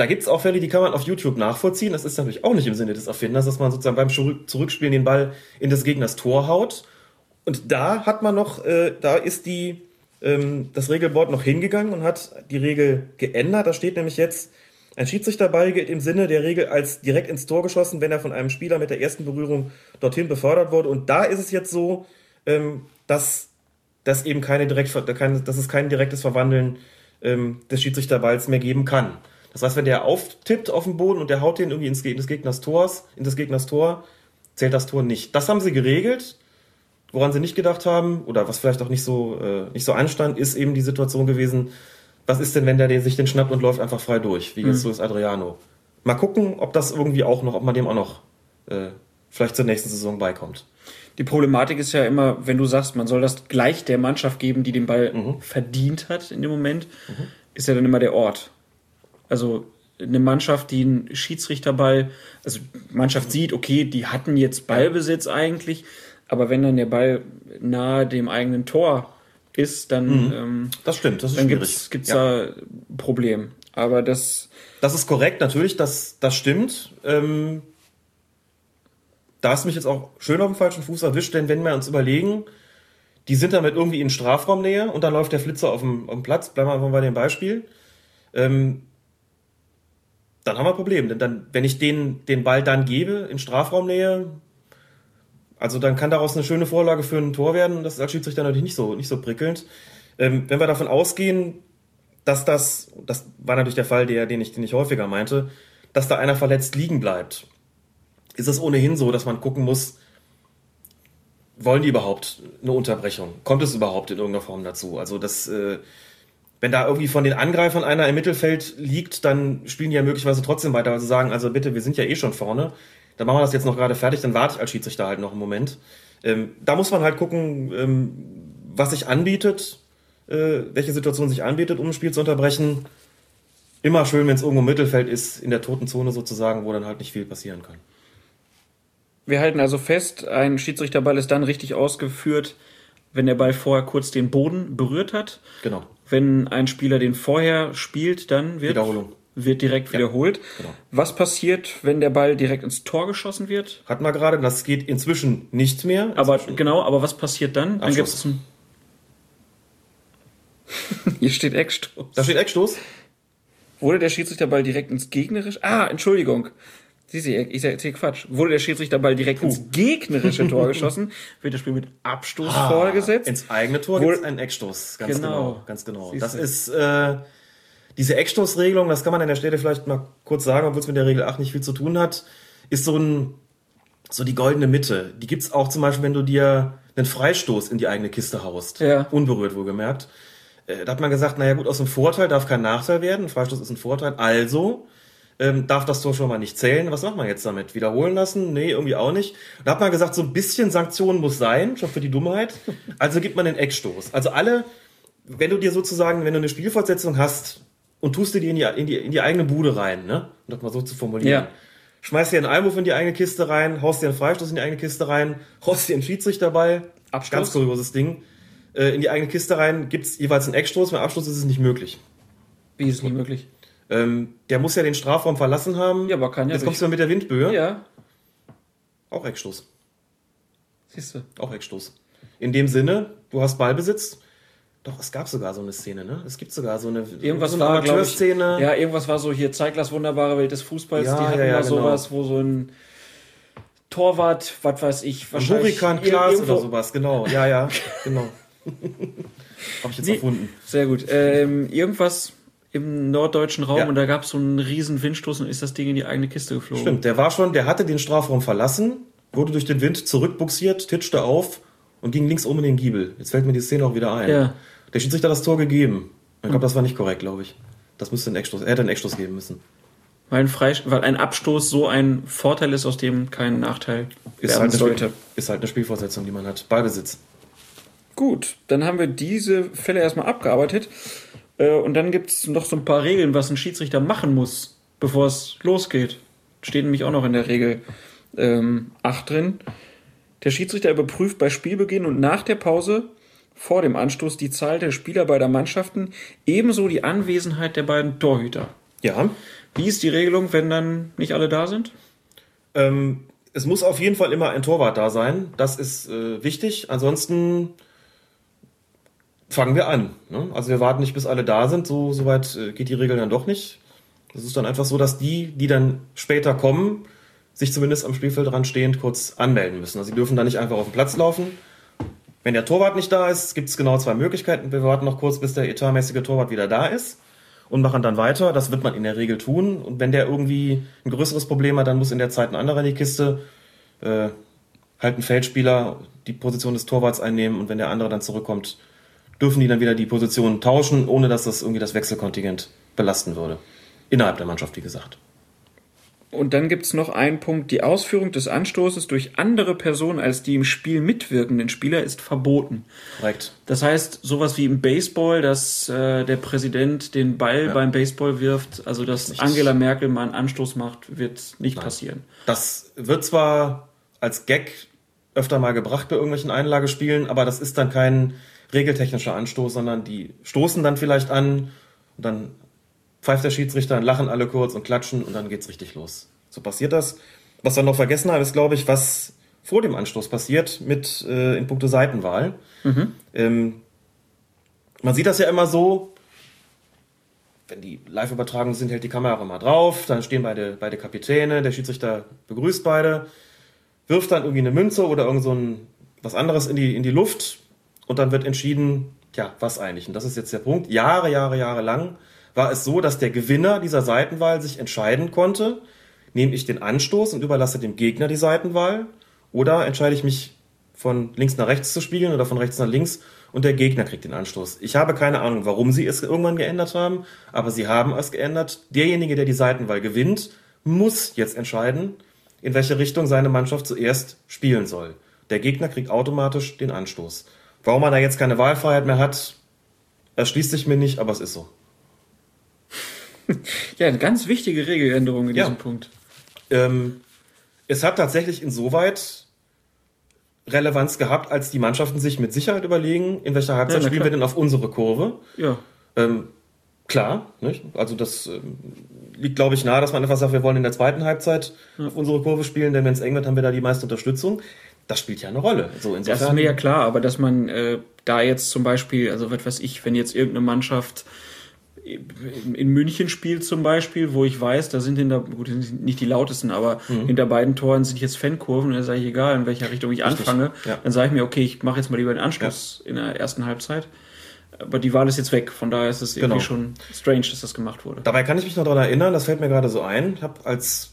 Da gibt es auch Fälle, die kann man auf YouTube nachvollziehen. Das ist natürlich auch nicht im Sinne des Erfinders, dass man sozusagen beim Zurückspielen den Ball in des Gegners Tor haut. Und da hat man noch, äh, da ist die, ähm, das Regelboard noch hingegangen und hat die Regel geändert. Da steht nämlich jetzt, ein Schiedsrichterball gilt im Sinne der Regel als direkt ins Tor geschossen, wenn er von einem Spieler mit der ersten Berührung dorthin befördert wurde. Und da ist es jetzt so, ähm, dass, dass eben keine direkt, dass es kein direktes Verwandeln ähm, des Schiedsrichterballs mehr geben kann. Das heißt, wenn der auftippt auf den Boden und der haut den irgendwie ins, in des Gegners Tors, in des Gegners Tor, zählt das Tor nicht. Das haben sie geregelt. Woran sie nicht gedacht haben, oder was vielleicht auch nicht so, äh, nicht so anstand, ist eben die Situation gewesen, was ist denn, wenn der sich den schnappt und läuft einfach frei durch, wie jetzt mhm. so ist Adriano. Mal gucken, ob das irgendwie auch noch, ob man dem auch noch äh, vielleicht zur nächsten Saison beikommt. Die Problematik ist ja immer, wenn du sagst, man soll das gleich der Mannschaft geben, die den Ball mhm. verdient hat in dem Moment, mhm. ist ja dann immer der Ort. Also eine Mannschaft, die einen Schiedsrichterball, also Mannschaft sieht, okay, die hatten jetzt Ballbesitz eigentlich, aber wenn dann der Ball nahe dem eigenen Tor ist, dann mhm. ähm, das stimmt, das ist dann gibt's gibt's ja. da ein Problem. Aber das das ist korrekt, natürlich, das das stimmt. Ähm, da hast mich jetzt auch schön auf dem falschen Fuß erwischt, denn wenn wir uns überlegen, die sind damit irgendwie in Strafraumnähe und dann läuft der Flitzer auf dem, auf dem Platz, bleiben wir einfach bei dem Beispiel. Ähm, dann haben wir ein Problem. Denn dann, wenn ich den, den Ball dann gebe in Strafraumnähe, also dann kann daraus eine schöne Vorlage für ein Tor werden. Das ist als Schiedsrichter natürlich nicht so, nicht so prickelnd. Ähm, wenn wir davon ausgehen, dass das, das war natürlich der Fall, der, den ich, den ich häufiger meinte, dass da einer verletzt liegen bleibt, ist es ohnehin so, dass man gucken muss, wollen die überhaupt eine Unterbrechung? Kommt es überhaupt in irgendeiner Form dazu? Also das, äh, wenn da irgendwie von den Angreifern einer im Mittelfeld liegt, dann spielen die ja möglicherweise trotzdem weiter, weil sie sagen, also bitte, wir sind ja eh schon vorne, dann machen wir das jetzt noch gerade fertig, dann warte ich als Schiedsrichter halt noch einen Moment. Ähm, da muss man halt gucken, ähm, was sich anbietet, äh, welche Situation sich anbietet, um ein Spiel zu unterbrechen. Immer schön, wenn es irgendwo im Mittelfeld ist, in der toten Zone sozusagen, wo dann halt nicht viel passieren kann. Wir halten also fest, ein Schiedsrichterball ist dann richtig ausgeführt, wenn der Ball vorher kurz den Boden berührt hat. Genau. Wenn ein Spieler den vorher spielt, dann wird, wird direkt wiederholt. Ja, genau. Was passiert, wenn der Ball direkt ins Tor geschossen wird? Hatten wir gerade, das geht inzwischen nicht mehr. Inzwischen. Aber genau, aber was passiert dann? Dann gibt es Hier steht Eckstoß. Da steht Eckstoß. Wurde der Schiedsrichterball direkt ins Gegnerisch? Ah, Entschuldigung. Sieh, sie, ich erzähle Quatsch. Wurde der Schiedsrichterball direkt Puh. ins gegnerische Tor geschossen, wird das Spiel mit Abstoß ah, vorgesetzt. Ins eigene Tor gibt es einen Eckstoß. Ganz genau. genau ganz genau. Siehst das du? ist äh, diese Eckstoßregelung, das kann man an der Stelle vielleicht mal kurz sagen, obwohl es mit der Regel 8 nicht viel zu tun hat, ist so ein so die goldene Mitte. Die gibt's auch zum Beispiel, wenn du dir einen Freistoß in die eigene Kiste haust. Ja. Unberührt wohlgemerkt. Äh, da hat man gesagt, naja gut, aus dem Vorteil darf kein Nachteil werden. Ein Freistoß ist ein Vorteil. Also ähm, darf das Tor schon mal nicht zählen. Was macht man jetzt damit? Wiederholen lassen? Nee, irgendwie auch nicht. Da hat man gesagt, so ein bisschen Sanktion muss sein, schon für die Dummheit. Also gibt man den Eckstoß. Also alle, wenn du dir sozusagen, wenn du eine Spielfortsetzung hast und tust dir die in die, in die, in die eigene Bude rein, ne? Um das mal so zu formulieren. Ja. Schmeißt dir einen Einwurf in die eigene Kiste rein, haust dir einen Freistoß in die eigene Kiste rein, haust dir einen Schiedsrichter dabei. Abstoß. Ganz kurioses Ding. Äh, in die eigene Kiste rein gibt's jeweils einen Eckstoß, beim Abstoß ist es nicht möglich. Wie ist es nicht möglich? Ähm, der muss ja den Strafraum verlassen haben. Ja, aber kann ja Jetzt kommst du mal mit der Windböe. Ja, Auch Eckstoß. siehst du. Auch Eckstoß. In dem Sinne, du hast Ballbesitz. Doch, es gab sogar so eine Szene, ne? Es gibt sogar so eine, Irgendwas so eine war, glaube ich, Amateurszene. ja, irgendwas war so hier Zeiglers wunderbare Welt des Fußballs. Ja, die hatten ja, ja, ja, genau. sowas, wo so ein Torwart, was weiß ich, Ein wahrscheinlich Hurrikan Klaas oder sowas, genau. Ja, ja, genau. Habe ich jetzt Nee. erfunden. Sehr gut. Ähm, irgendwas im norddeutschen Raum Ja. und da gab es so einen riesen Windstoß und ist das Ding in die eigene Kiste geflogen. Stimmt, der war schon, der hatte den Strafraum verlassen, wurde durch den Wind zurückbuxiert, titschte auf und ging links oben in den Giebel. Jetzt fällt mir die Szene auch wieder ein. Ja. Der Schiedsrichter hat das Tor gegeben. Ich glaube, das war nicht korrekt, glaube ich. Das müsste ein Eckstoß, er hätte einen Eckstoß geben müssen. Weil ein, Freisch weil ein Abstoß so ein Vorteil ist, aus dem kein Nachteil Ist werden halt, eine sollte. Spiel, ist halt eine Spielfortsetzung, die man hat. Ballbesitz. Gut, dann haben wir diese Fälle erstmal abgearbeitet. Äh, Und dann gibt es noch so ein paar Regeln, was ein Schiedsrichter machen muss, bevor es losgeht. Steht nämlich auch noch in der Regel ähm, 8 drin. Der Schiedsrichter überprüft bei Spielbeginn und nach der Pause vor dem Anstoß die Zahl der Spieler beider Mannschaften, ebenso die Anwesenheit der beiden Torhüter. Ja. Wie ist die Regelung, wenn dann nicht alle da sind? Ähm, es muss auf jeden Fall immer ein Torwart da sein. Das ist äh, wichtig. Ansonsten fangen wir an. Ne? Also wir warten nicht, bis alle da sind. So, so weit äh, geht die Regel dann doch nicht. Es ist dann einfach so, dass die, die dann später kommen, sich zumindest am Spielfeldrand stehend kurz anmelden müssen. Also sie dürfen da nicht einfach auf den Platz laufen. Wenn der Torwart nicht da ist, gibt es genau zwei Möglichkeiten. Wir warten noch kurz, bis der etatmäßige Torwart wieder da ist und machen dann weiter. Das wird man in der Regel tun. Und wenn der irgendwie ein größeres Problem hat, dann muss in der Zeit ein anderer in die Kiste. Äh, halt ein Feldspieler die Position des Torwarts einnehmen und wenn der andere dann zurückkommt, dürfen die dann wieder die Position tauschen, ohne dass das irgendwie das Wechselkontingent belasten würde. Innerhalb der Mannschaft, wie gesagt. Und dann gibt es noch einen Punkt, die Ausführung des Anstoßes durch andere Personen als die im Spiel mitwirkenden Spieler ist verboten. Korrekt. Das heißt, sowas wie im Baseball, dass äh, der Präsident den Ball beim Baseball wirft, also dass Angela Merkel mal einen Anstoß macht, wird nicht passieren. Das wird zwar als Gag öfter mal gebracht bei irgendwelchen Einlagespielen, aber das ist dann kein regeltechnischer Anstoß, sondern die stoßen dann vielleicht an und dann pfeift der Schiedsrichter, dann lachen alle kurz und klatschen und dann geht's richtig los. So passiert das. Was wir noch vergessen haben, ist, glaube ich, was vor dem Anstoß passiert mit äh, in puncto Seitenwahl. Ähm, man sieht das ja immer so, wenn die Live-Übertragungen sind, hält die Kamera mal drauf, dann stehen beide, beide Kapitäne, der Schiedsrichter begrüßt beide, wirft dann irgendwie eine Münze oder irgend so ein, was anderes in die, in die Luft und dann wird entschieden, tja, was eigentlich? Und das ist jetzt der Punkt. Jahre, Jahre, Jahre lang war es so, dass der Gewinner dieser Seitenwahl sich entscheiden konnte, nehme ich den Anstoß und überlasse dem Gegner die Seitenwahl oder entscheide ich mich von links nach rechts zu spielen oder von rechts nach links und der Gegner kriegt den Anstoß. Ich habe keine Ahnung, warum sie es irgendwann geändert haben, aber sie haben es geändert. Derjenige, der die Seitenwahl gewinnt, muss jetzt entscheiden, in welche Richtung seine Mannschaft zuerst spielen soll. Der Gegner kriegt automatisch den Anstoß. Warum man da jetzt keine Wahlfreiheit mehr hat, erschließt sich mir nicht, aber es ist so. Ja, eine ganz wichtige Regeländerung in Ja. diesem Punkt. Ähm, es hat tatsächlich insoweit Relevanz gehabt, als die Mannschaften sich mit Sicherheit überlegen, in welcher Halbzeit Ja, spielen klar. wir denn auf unsere Kurve. Ja. Ähm, klar, nicht? also das ähm, liegt, glaube ich, nahe, dass man einfach sagt, wir wollen in der zweiten Halbzeit auf unsere Kurve spielen, denn wenn es eng wird, haben wir da die meiste Unterstützung. Das spielt ja eine Rolle. So, Das insofern, ist mir ja klar, aber dass man äh, da jetzt zum Beispiel, also was weiß ich, wenn jetzt irgendeine Mannschaft in München spielt zum Beispiel, wo ich weiß, da sind hinter, gut, nicht die lautesten, aber Mhm. hinter beiden Toren sind jetzt Fankurven dann sage ich, egal, in welcher Richtung ich anfange, ja. dann sage ich mir, okay, ich mache jetzt mal lieber den Anschluss in der ersten Halbzeit. Aber die Wahl ist jetzt weg, von daher ist es irgendwie Genau. schon strange, dass das gemacht wurde. Dabei kann ich mich noch daran erinnern, das fällt mir gerade so ein. Ich habe als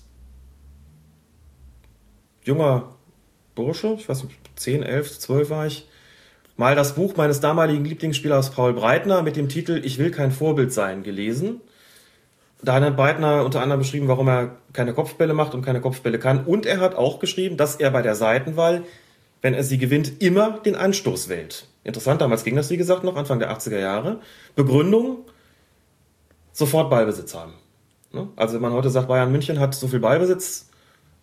junger Bursche, ich weiß nicht, 10, 11, 12 war ich, mal das Buch meines damaligen Lieblingsspielers Paul Breitner mit dem Titel Ich will kein Vorbild sein gelesen. Da hat Breitner unter anderem beschrieben, warum er keine Kopfbälle macht und keine Kopfbälle kann. Und er hat auch geschrieben, dass er bei der Seitenwahl, wenn er sie gewinnt, immer den Anstoß wählt. Interessant, damals ging das, wie gesagt, noch Anfang der 80er Jahre. Begründung, sofort Ballbesitz haben. Ne? Also wenn man heute sagt, Bayern München hat so viel Ballbesitz,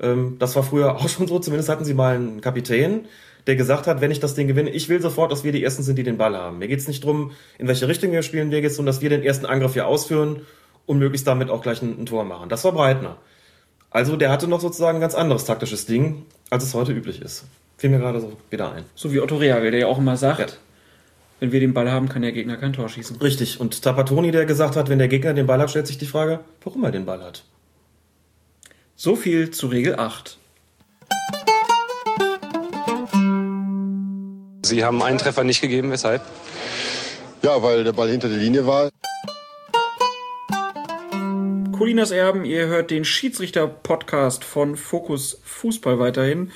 ähm, das war früher auch schon so, zumindest hatten sie mal einen Kapitän, der gesagt hat, wenn ich das Ding gewinne, ich will sofort, dass wir die Ersten sind, die den Ball haben. Mir geht es nicht darum, in welche Richtung wir spielen, mir geht es darum, dass wir den ersten Angriff hier ausführen und möglichst damit auch gleich ein, ein Tor machen. Das war Breitner. Also der hatte noch sozusagen ein ganz anderes taktisches Ding, als es heute üblich ist. Fiel mir gerade so wieder ein. So wie Otto Reagel, der ja auch immer sagt, ja. wenn wir den Ball haben, kann der Gegner kein Tor schießen. Richtig. Und Tapatoni, der gesagt hat, wenn der Gegner den Ball hat, stellt sich die Frage, warum er den Ball hat. So viel zu Regel 8. Sie haben einen Treffer nicht gegeben, weshalb? Ja, weil der Ball hinter der Linie war. Colinas Erben, ihr hört den Schiedsrichter-Podcast von Fokus Fußball weiterhin.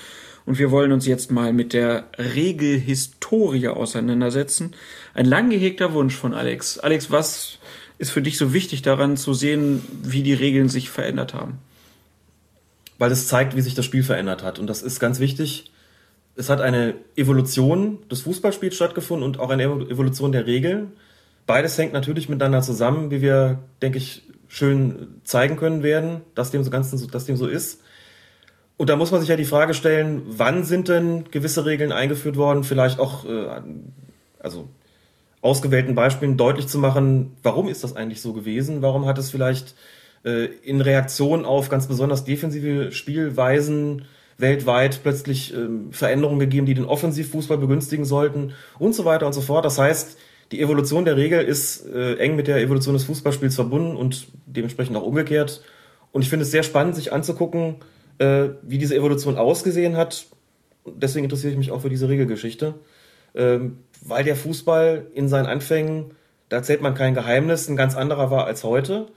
Und wir wollen uns jetzt mal mit der Regelhistorie auseinandersetzen. Ein lang gehegter Wunsch von Alex. Alex, was ist für dich so wichtig daran zu sehen, wie die Regeln sich verändert haben? Weil es zeigt, wie sich das Spiel verändert hat. Und das ist ganz wichtig. Es hat eine Evolution des Fußballspiels stattgefunden und auch eine Evolution der Regeln. Beides hängt natürlich miteinander zusammen, wie wir, denke ich, schön zeigen können werden, dass dem so Ganzen, dass dem so ist. Und da muss man sich ja die Frage stellen, wann sind denn gewisse Regeln eingeführt worden? Vielleicht auch, äh, also ausgewählten Beispielen deutlich zu machen, warum ist das eigentlich so gewesen? Warum hat es vielleicht in Reaktion auf ganz besonders defensive Spielweisen weltweit plötzlich äh, Veränderungen gegeben, die den Offensivfußball begünstigen sollten und so weiter und so fort. Das heißt, die Evolution der Regel ist äh, eng mit der Evolution des Fußballspiels verbunden und dementsprechend auch umgekehrt. Und ich finde es sehr spannend, sich anzugucken, äh, wie diese Evolution ausgesehen hat. Deswegen interessiere ich mich auch für diese Regelgeschichte, ähm, weil der Fußball in seinen Anfängen, da erzählt man kein Geheimnis, ein ganz anderer war als heute.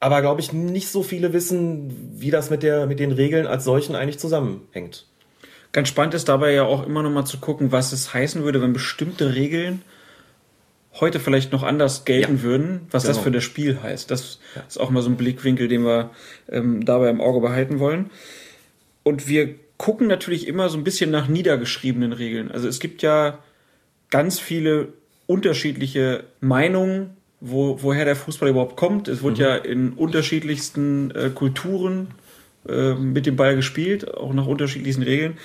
Aber glaube ich, nicht so viele wissen, wie das mit, der, mit den Regeln als solchen eigentlich zusammenhängt. Ganz spannend ist dabei ja auch immer noch mal zu gucken, was es heißen würde, wenn bestimmte Regeln heute vielleicht noch anders gelten ja. würden, was genau. das für das Spiel heißt. Das ja. ist auch mal so ein Blickwinkel, den wir ähm, dabei im Auge behalten wollen. Und wir gucken natürlich immer so ein bisschen nach niedergeschriebenen Regeln. Also es gibt ja ganz viele unterschiedliche Meinungen, wo, woher der Fußball überhaupt kommt. Es wurde mhm. ja in unterschiedlichsten äh, Kulturen äh, mit dem Ball gespielt, auch nach unterschiedlichsten Regeln.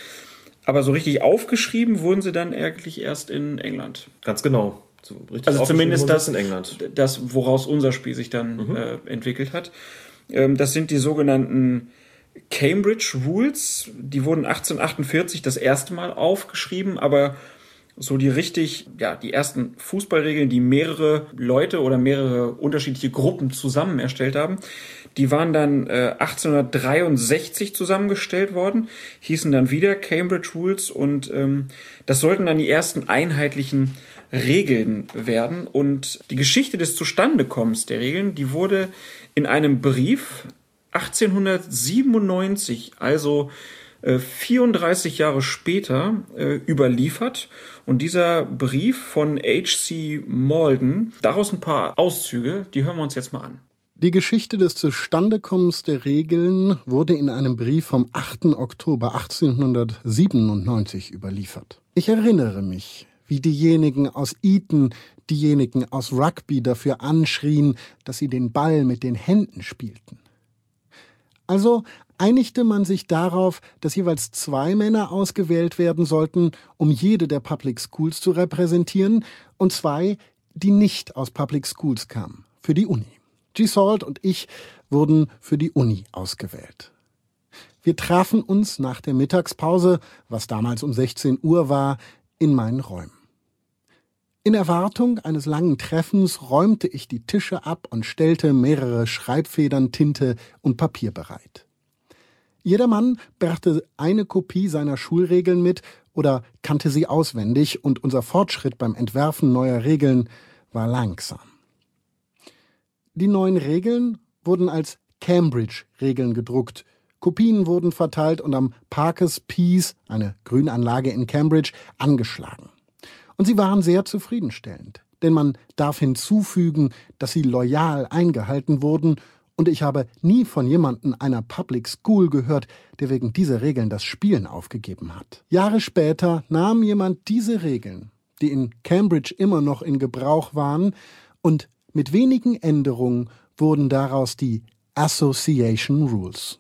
Aber so richtig aufgeschrieben wurden sie dann eigentlich erst in England. Ganz genau. So also zumindest das, in England. das, woraus unser Spiel sich dann mhm. äh, entwickelt hat. Ähm, das sind die sogenannten Cambridge Rules. Die wurden 1848 das erste Mal aufgeschrieben, aber so die richtig, ja, die ersten Fußballregeln, die mehrere Leute oder mehrere unterschiedliche Gruppen zusammen erstellt haben, die waren dann äh, 1863 zusammengestellt worden, hießen dann wieder Cambridge Rules und ähm, das sollten dann die ersten einheitlichen Regeln werden. Und die Geschichte des Zustandekommens der Regeln, die wurde in einem Brief 1897, also 34 Jahre später, äh, überliefert. Und dieser Brief von H.C. Malden, daraus ein paar Auszüge, die hören wir uns jetzt mal an. Die Geschichte des Zustandekommens der Regeln wurde in einem Brief vom 8. Oktober 1897 überliefert. Ich erinnere mich, wie diejenigen aus Eton diejenigen aus Rugby dafür anschrien, dass sie den Ball mit den Händen spielten. Also einigte man sich darauf, dass jeweils zwei Männer ausgewählt werden sollten, um jede der Public Schools zu repräsentieren, und zwei, die nicht aus Public Schools kamen, für die Uni. G. Salt und ich wurden für die Uni ausgewählt. Wir trafen uns nach der Mittagspause, was damals um 16 Uhr war, in meinen Räumen. In Erwartung eines langen Treffens räumte ich die Tische ab und stellte mehrere Schreibfedern, Tinte und Papier bereit. Jedermann brachte eine Kopie seiner Schulregeln mit oder kannte sie auswendig, und unser Fortschritt beim Entwerfen neuer Regeln war langsam. Die neuen Regeln wurden als Cambridge-Regeln gedruckt, Kopien wurden verteilt und am Parkes Peace, eine Grünanlage in Cambridge, angeschlagen. Und sie waren sehr zufriedenstellend, denn man darf hinzufügen, dass sie loyal eingehalten wurden, und ich habe nie von jemandem einer Public School gehört, der wegen dieser Regeln das Spielen aufgegeben hat. Jahre später nahm jemand diese Regeln, die in Cambridge immer noch in Gebrauch waren, und mit wenigen Änderungen wurden daraus die Association Rules.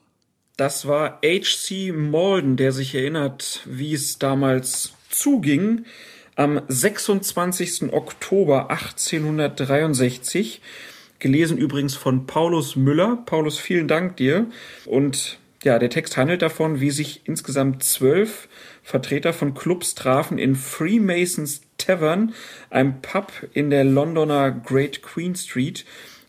Das war H.C. Malden, der sich erinnert, wie es damals zuging. Am 26. Oktober 1863, gelesen übrigens von Paulus Müller. Paulus, vielen Dank dir. Und ja, der Text handelt davon, wie sich insgesamt zwölf Vertreter von Clubs trafen in Freemasons Tavern, einem Pub in der Londoner Great Queen Street,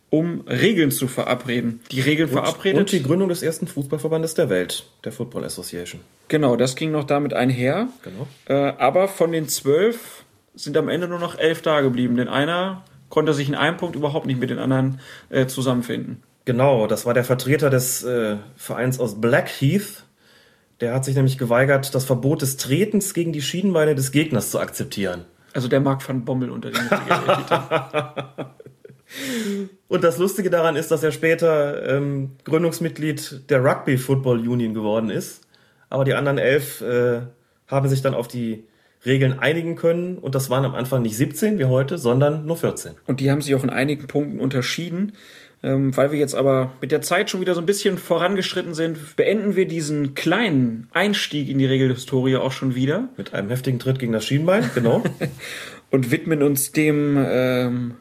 um Regeln zu verabreden. Die Regeln und, verabredet. Und die Gründung des ersten Fußballverbandes der Welt, der Football Association. Genau, das ging noch damit einher. Genau. Äh, aber von den zwölf sind am Ende nur noch elf da geblieben, denn einer konnte sich in einem Punkt überhaupt nicht mit den anderen äh, zusammenfinden. Genau, das war der Vertreter des äh, Vereins aus Blackheath. Der hat sich nämlich geweigert, das Verbot des Tretens gegen die Schienenbeine des Gegners zu akzeptieren. Also der Mark van Bommel unter den Und das Lustige daran ist, dass er später ähm, Gründungsmitglied der Rugby Football Union geworden ist. Aber die anderen elf äh, haben sich dann auf die Regeln einigen können. Und das waren am Anfang nicht 17 wie heute, sondern nur 14. Und die haben sich auch in einigen Punkten unterschieden. Ähm, weil wir jetzt aber mit der Zeit schon wieder so ein bisschen vorangeschritten sind, beenden wir diesen kleinen Einstieg in die Regelhistorie auch schon wieder. Mit einem heftigen Tritt gegen das Schienbein, genau. und widmen uns dem, ähm,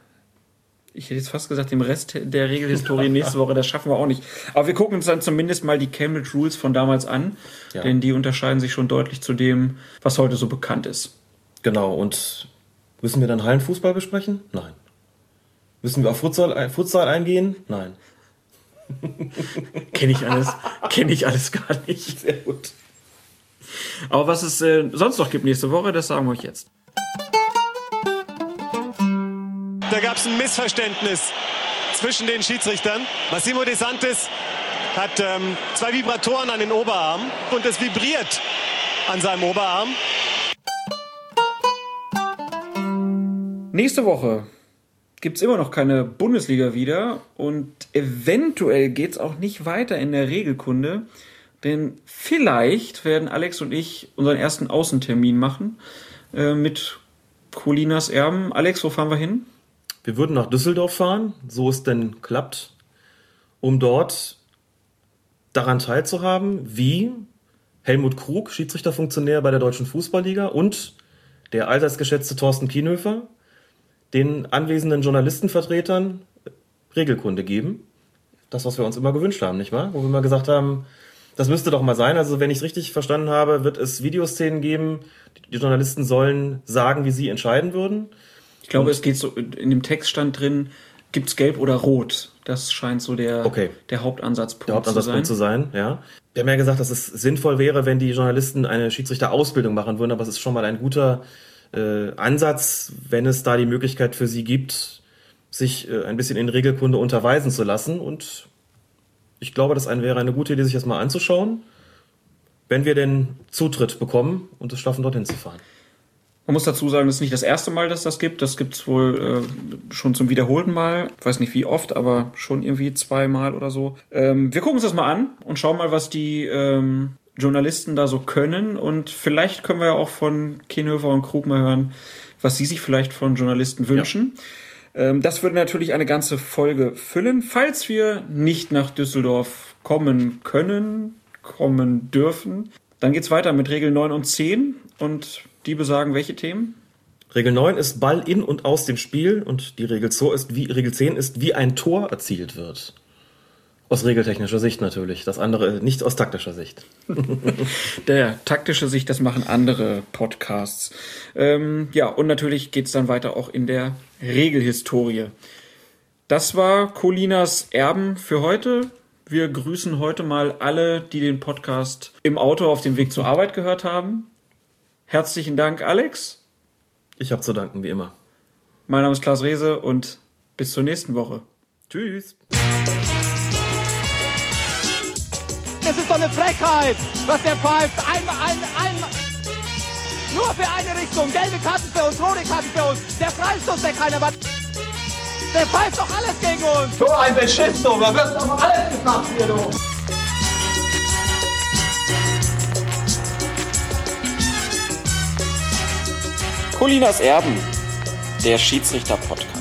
ich hätte jetzt fast gesagt, dem Rest der Regelhistorie nächste Woche. Das schaffen wir auch nicht. Aber wir gucken uns dann zumindest mal die Cambridge Rules von damals an, ja. denn die unterscheiden sich schon deutlich zu dem, was heute so bekannt ist. Genau, und müssen wir dann Hallenfußball besprechen? Nein. Müssen wir auf Futsal, Futsal eingehen? Nein. kenne ich alles, kenne ich alles gar nicht. Sehr gut. Aber was es äh, sonst noch gibt nächste Woche, das sagen wir euch jetzt. Da gab es ein Missverständnis zwischen den Schiedsrichtern. Massimo De Santis hat ähm, zwei Vibratoren an den Oberarm und es vibriert an seinem Oberarm. Nächste Woche gibt es immer noch keine Bundesliga wieder und eventuell geht es auch nicht weiter in der Regelkunde, denn vielleicht werden Alex und ich unseren ersten Außentermin machen äh, mit Colinas Erben. Alex, wo fahren wir hin? Wir würden nach Düsseldorf fahren, so es denn klappt, um dort daran teilzuhaben, wie Helmut Krug, Schiedsrichterfunktionär bei der Deutschen Fußballliga und der allseits geschätzte Thorsten Kienhöfer den anwesenden Journalistenvertretern Regelkunde geben. Das, was wir uns immer gewünscht haben, nicht wahr? Wo wir immer gesagt haben, das müsste doch mal sein. Also, wenn ich es richtig verstanden habe, wird es Videoszenen geben. Die Journalisten sollen sagen, wie sie entscheiden würden. Ich glaube, es geht so, in dem Text stand drin, gibt es gelb oder rot? Das scheint so der, okay. der Hauptansatzpunkt, der Hauptansatzpunkt zu sein. zu sein. ja. Wir haben ja gesagt, dass es sinnvoll wäre, wenn die Journalisten eine Schiedsrichterausbildung machen würden, aber es ist schon mal ein guter äh, Ansatz, wenn es da die Möglichkeit für sie gibt, sich äh, ein bisschen in Regelkunde unterweisen zu lassen. Und ich glaube, das wäre eine gute Idee, sich das mal anzuschauen, wenn wir den Zutritt bekommen und es schaffen, dorthin zu fahren. Man muss dazu sagen, das ist nicht das erste Mal, dass das gibt. Das gibt es wohl äh, schon zum wiederholten Mal. Ich weiß nicht wie oft, aber schon irgendwie zweimal oder so. Ähm, wir gucken uns das mal an und schauen mal, was die ähm, Journalisten da so können. Und vielleicht können wir ja auch von Kienhöfer und Krug mal hören, was sie sich vielleicht von Journalisten wünschen. Ja. Ähm, das würde natürlich eine ganze Folge füllen. Falls wir nicht nach Düsseldorf kommen können, kommen dürfen, dann geht's weiter mit Regel 9 und 10. Und die besagen welche Themen? Regel 9 ist Ball in und aus dem Spiel und die Regel, 2 ist wie, Regel 10 ist, wie ein Tor erzielt wird. Aus regeltechnischer Sicht natürlich. Das andere nicht aus taktischer Sicht. Der taktische Sicht, das machen andere Podcasts. Ähm, ja, und natürlich geht's dann weiter auch in der Regelhistorie. Das war Colinas Erben für heute. Wir grüßen heute mal alle, die den Podcast im Auto auf dem Weg zur Arbeit gehört haben. Herzlichen Dank, Alex. Ich habe zu danken, wie immer. Mein Name ist Klaus Rehse und bis zur nächsten Woche. Tschüss. Das ist doch eine Frechheit, was der pfeift. Einmal, einmal, einmal. Nur für eine Richtung. Gelbe Karten für uns, rote Karten für uns. Der Freistoß, der keiner war. Der pfeift doch alles gegen uns. So ein Beschiss, du. Da wirst doch alles gemacht hier, du. Colinas Erben, der Schiedsrichter-Podcast.